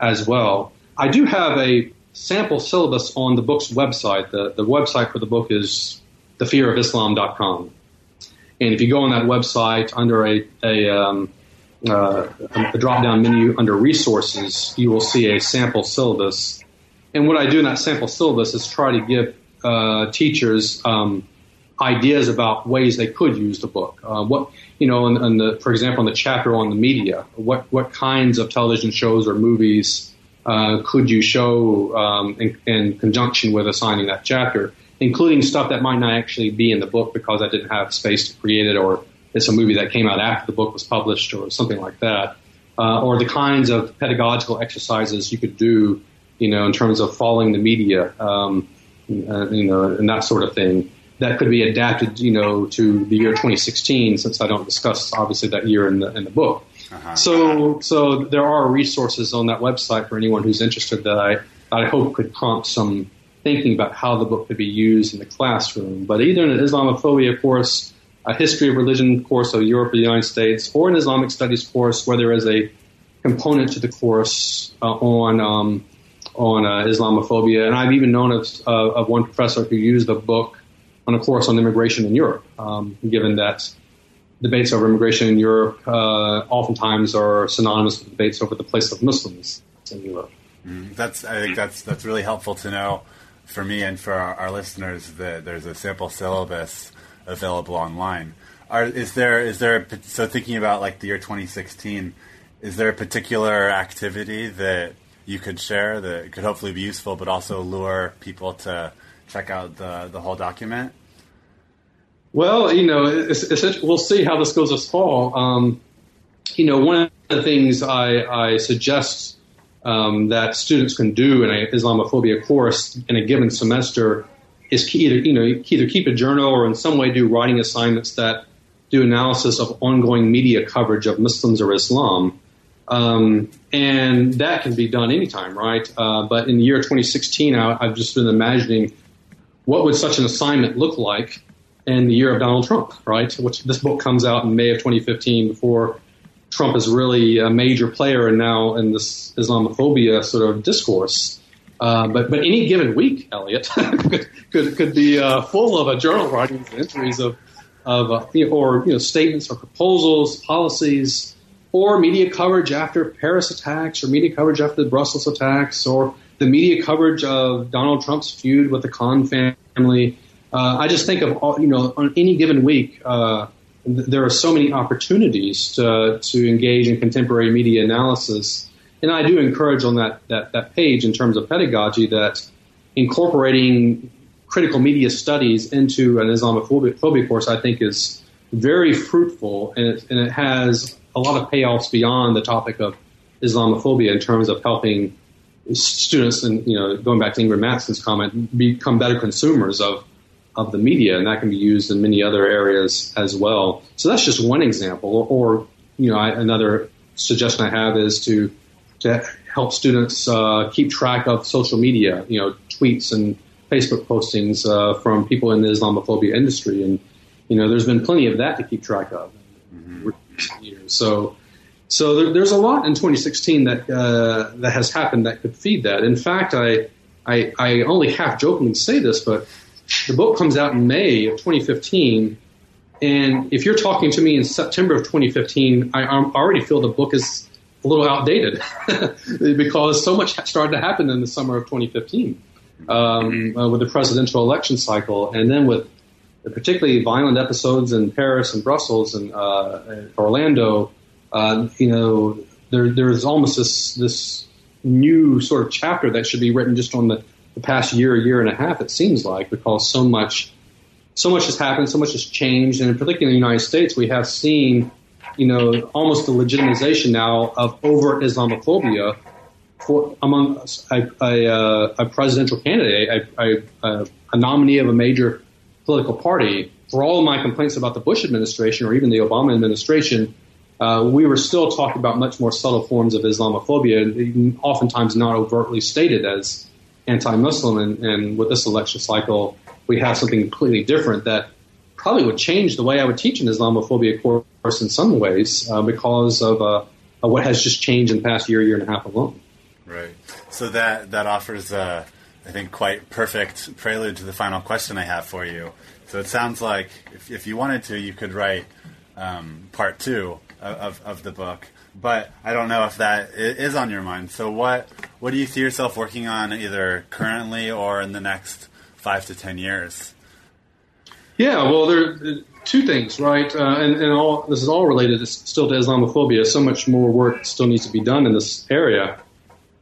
as well. I do have a sample syllabus on the book's website. The the website for the book is thefearofislam.com. And if you go on that website under a, a, um, uh, a drop down menu under resources, you will see a sample syllabus. And what I do in that sample syllabus is try to give uh, teachers um, ideas about ways they could use the book. Uh, what you know, in, in the, for example, in the chapter on the media, what what kinds of television shows or movies uh, could you show um, in, in conjunction with assigning that chapter, including stuff that might not actually be in the book because I didn't have space to create it, or it's a movie that came out after the book was published, or something like that, uh, or the kinds of pedagogical exercises you could do, you know, in terms of following the media, um, uh, you know, and that sort of thing. That could be adapted, you know, to the year 2016, since I don't discuss obviously that year in the in the book.
Uh-huh.
So, so there are resources on that website for anyone who's interested that I, I hope could prompt some thinking about how the book could be used in the classroom. But either in an Islamophobia course, a history of religion course of Europe or the United States, or an Islamic studies course where there is a component to the course uh, on um, on uh, Islamophobia. And I've even known of, uh, of one professor who used the book on a course on immigration in Europe, um, given that debates over immigration in Europe uh, oftentimes are synonymous with debates over the place of Muslims in Europe.
Mm, that's I think that's that's really helpful to know for me and for our, our listeners that there's a sample syllabus available online. Are, is there is there a, so thinking about like the year 2016? Is there a particular activity that you could share that could hopefully be useful, but also lure people to check out the the whole document?
Well, you know, it's, it's, we'll see how this goes this fall. Um, you know, one of the things I, I suggest um, that students can do in an Islamophobia course in a given semester is either you know either keep a journal or in some way do writing assignments that do analysis of ongoing media coverage of Muslims or Islam. Um, and that can be done anytime, right? Uh, but in the year 2016, I, I've just been imagining what would such an assignment look like in the year of Donald Trump, right? Which this book comes out in May of 2015 before Trump is really a major player and now in this Islamophobia sort of discourse. Uh, but but any given week, Elliot could, could, could be uh, full of a journal writings and entries of of uh, you know, or you know statements or proposals, policies, or media coverage after Paris attacks, or media coverage after the Brussels attacks, or the media coverage of Donald Trump's feud with the Khan family. Uh, I just think of all, you know on any given week, uh, there are so many opportunities to to engage in contemporary media analysis, and I do encourage on that that that page in terms of pedagogy that incorporating critical media studies into an Islamophobia course, I think is very fruitful, and it, and it has a lot of payoffs beyond the topic of Islamophobia in terms of helping students, and you know, going back to Ingrid Mattson's comment, become better consumers of of the media, and that can be used in many other areas as well. So that's just one example. Or, you know, I, another suggestion I have is to to help students uh, keep track of social media, you know, tweets and Facebook postings uh, from people in the Islamophobia industry, and you know, there's been plenty of that to keep track of mm-hmm. So. So there, there's a lot in 2016 that uh, that has happened that could feed that. In fact, I, I I only half jokingly say this, but the book comes out in May of 2015. And if you're talking to me in September of 2015, I, already feel the book is a little outdated because so much started to happen in the summer of 2015 um, uh, with the presidential election cycle, and then with particularly violent episodes in Paris and Brussels and uh, Orlando. Uh, you know, there, there's almost this this new sort of chapter that should be written just on the the past year, year and a half, it seems like, because so much, so much has happened, so much has changed, and particularly in the United States, we have seen, you know, almost the legitimization now of overt Islamophobia for among a, a, a presidential candidate, a, a, a nominee of a major political party. For all of my complaints about the Bush administration or even the Obama administration, uh, we were still talking about much more subtle forms of Islamophobia, oftentimes not overtly stated as anti-Muslim, and, and with this election cycle, we have something completely different that probably would change the way I would teach an Islamophobia course in some ways uh, because of, uh, what has just changed in the past year, year and a half alone.
Right. So that that offers, uh, I think, quite perfect prelude to the final question I have for you. So it sounds like if, if you wanted to, you could write um, part two of, of the book but I don't know if that is on your mind. So what what do you see yourself working on either currently or in the next five to ten years?
Yeah, well, there are two things, right? Uh, and, and all this is all related still to Islamophobia. So much more work still needs to be done in this area.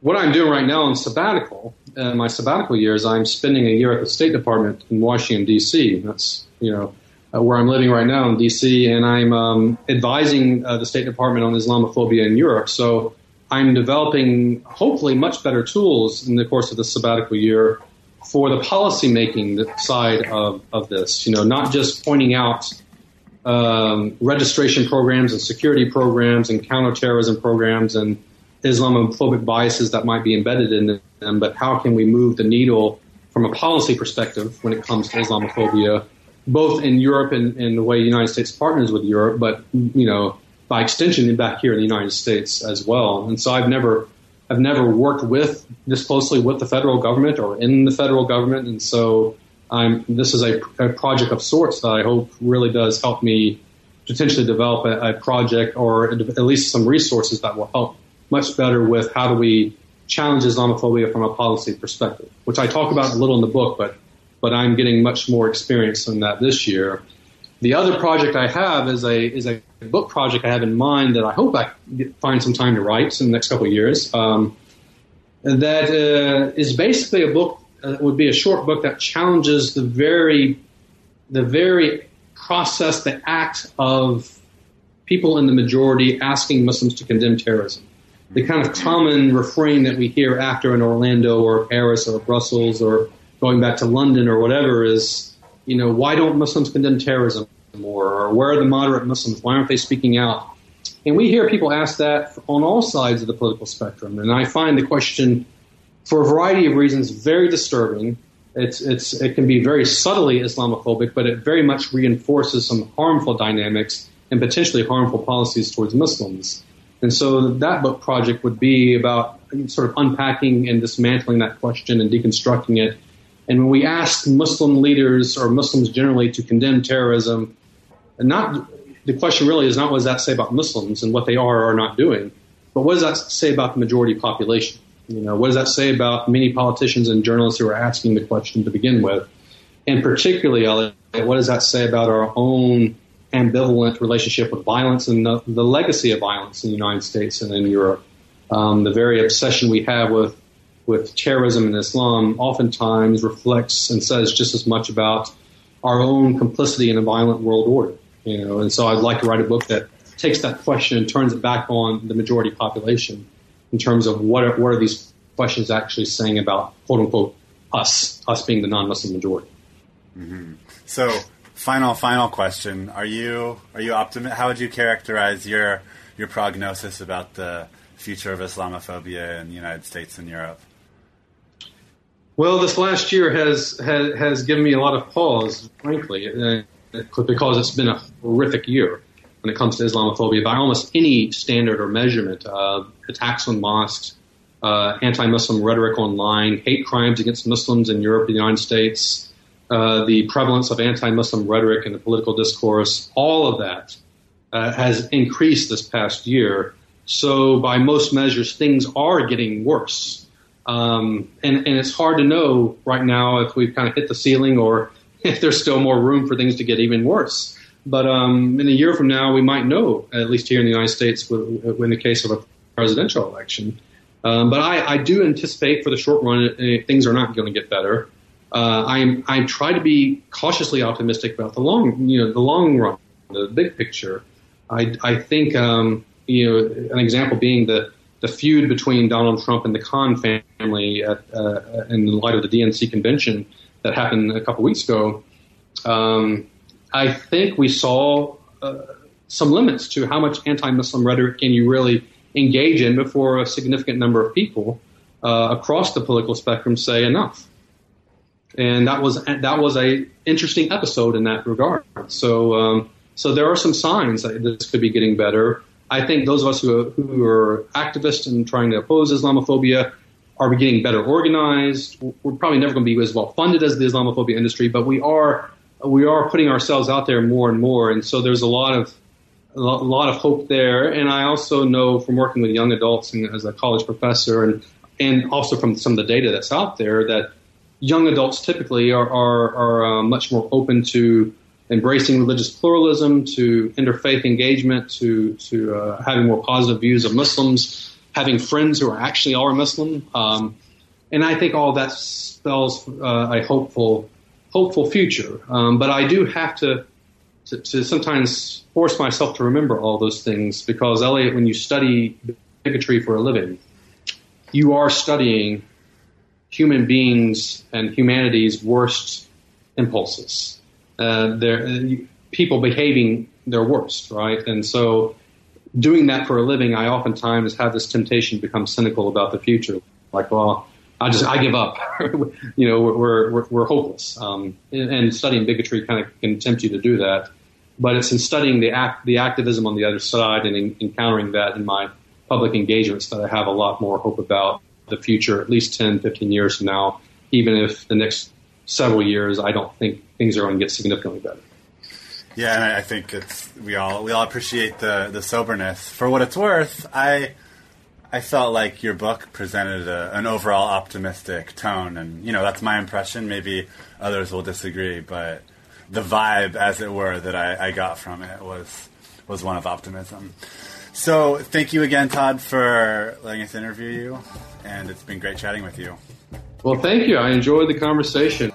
What I'm doing right now in sabbatical, uh, my sabbatical years, I'm spending a year at the State Department in Washington D.C. That's you know uh, where I'm living right now in DC, and I'm um, advising uh, the State Department on Islamophobia in Europe. So I'm developing hopefully much better tools in the course of the sabbatical year for the policymaking side of, of this. You know, not just pointing out um, registration programs and security programs and counterterrorism programs and Islamophobic biases that might be embedded in them, but how can we move the needle from a policy perspective when it comes to Islamophobia, both in Europe and, and the way the United States partners with Europe, but you know by extension back here in the United States as well. And so I've never I've never worked with this closely with the federal government or in the federal government, and so I'm, this is a, a project of sorts that I hope really does help me potentially develop a, a, project or at least some resources that will help much better with how do we challenge Islamophobia from a policy perspective, which I talk about a little in the book, but but I'm getting much more experience in that this year. The other project I have is a is a book project I have in mind that I hope I find some time to write in the next couple of years. Um, that uh, is basically a book uh, would be a short book that challenges the very the very process, the act of people in the majority asking Muslims to condemn terrorism. The kind of common refrain that we hear after in Orlando or Paris or Brussels or going back to London or whatever is, you know, why don't Muslims condemn terrorism more? Or where are the moderate Muslims? Why aren't they speaking out? And we hear people ask that on all sides of the political spectrum. And I find the question for a variety of reasons, very disturbing. It's, it's, it can be very subtly Islamophobic, but it very much reinforces some harmful dynamics and potentially harmful policies towards Muslims. And so that book project would be about sort of unpacking and dismantling that question and deconstructing it. And when we ask Muslim leaders or Muslims generally to condemn terrorism, and not the question really is not what does that say about Muslims and what they are or are not doing, but what does that say about the majority population? You know, what does that say about many politicians and journalists who are asking the question to begin with? And particularly, what does that say about our own ambivalent relationship with violence and the, the legacy of violence in the United States and in Europe? Um, the very obsession we have with with terrorism and Islam oftentimes reflects and says just as much about our own complicity in a violent world order. You know, and so I'd like to write a book that takes that question and turns it back on the majority population in terms of what are, what are these questions actually saying about quote unquote us, us being the non-Muslim majority.
Mm-hmm. So, final, final question: Are you are you optimistic? How would you characterize your your prognosis about the future of Islamophobia in the United States and Europe?
Well, this last year has has, has given me a lot of pause, frankly, uh, because it's been a horrific year when it comes to Islamophobia by almost any standard or measurement. Uh, attacks on mosques, uh, anti-Muslim rhetoric online, hate crimes against Muslims in Europe and the United States, uh, the prevalence of anti-Muslim rhetoric in the political discourse, all of that uh, has increased this past year. So, by most measures, things are getting worse. Um, and, and it's hard to know right now if we've kind of hit the ceiling or if there's still more room for things to get even worse. But um, in a year from now, we might know, at least here in the United States, in the case of a presidential election. Um, but I, I, do anticipate for the short run, uh, things are not going to get better. Uh, I'm I try to be cautiously optimistic about the long, you know, the long run, the big picture. I, I think, um, you know, an example being the the feud between Donald Trump and the Khan family at, uh, in light of the DNC convention that happened a couple weeks ago. Um, I think we saw uh, some limits to how much anti-Muslim rhetoric can you really engage in before a significant number of people uh, across the political spectrum say enough. And that was that was a interesting episode in that regard. So um, so there are some signs that this could be getting better. I think those of us who are, who are activists and trying to oppose Islamophobia are getting better organized. We're probably never going to be as well funded as the Islamophobia industry, but we are we are putting ourselves out there more and more, and so there's a lot of a lot of hope there. And I also know from working with young adults and as a college professor, and and also from some of the data that's out there that young adults typically are are, are uh, much more open to embracing religious pluralism, to interfaith engagement, to to uh, having more positive views of Muslims, having friends who are actually are Muslim, um, and I think all that spells uh, a hopeful hopeful future. Um, but I do have to, to, to sometimes force myself to remember all those things because Elliot, when you study bigotry for a living, you are studying human beings and humanity's worst impulses. Uh, people behaving their worst, right? And so, doing that for a living, I oftentimes have this temptation to become cynical about the future. Like, well, I just I give up. you know, we're we're, we're hopeless. Um, and, and, studying bigotry kind of can tempt you to do that. But it's in studying the act, the activism on the other side and in, encountering that in my public engagements that I have a lot more hope about the future, at least 10, 15 years from now, even if the next several years I don't think things are going to get significantly better.
Yeah, and I think it's we all we all appreciate the the soberness. For what it's worth, I I felt like your book presented a, an overall optimistic tone, and you know that's my impression. Maybe others will disagree, but the vibe, as it were, that I, I got from it was was one of optimism. So thank you again, Todd, for letting us interview you, and it's been great chatting with you.
Well, thank you. I enjoyed the conversation.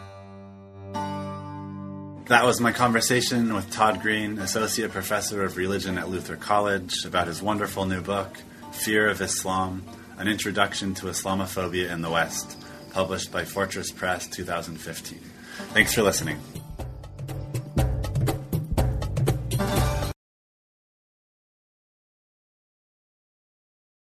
That was my conversation with Todd Green, Associate Professor of Religion at Luther College, about his wonderful new book, Fear of Islam An Introduction to Islamophobia in the West, published by Fortress Press 2015. Thanks for listening.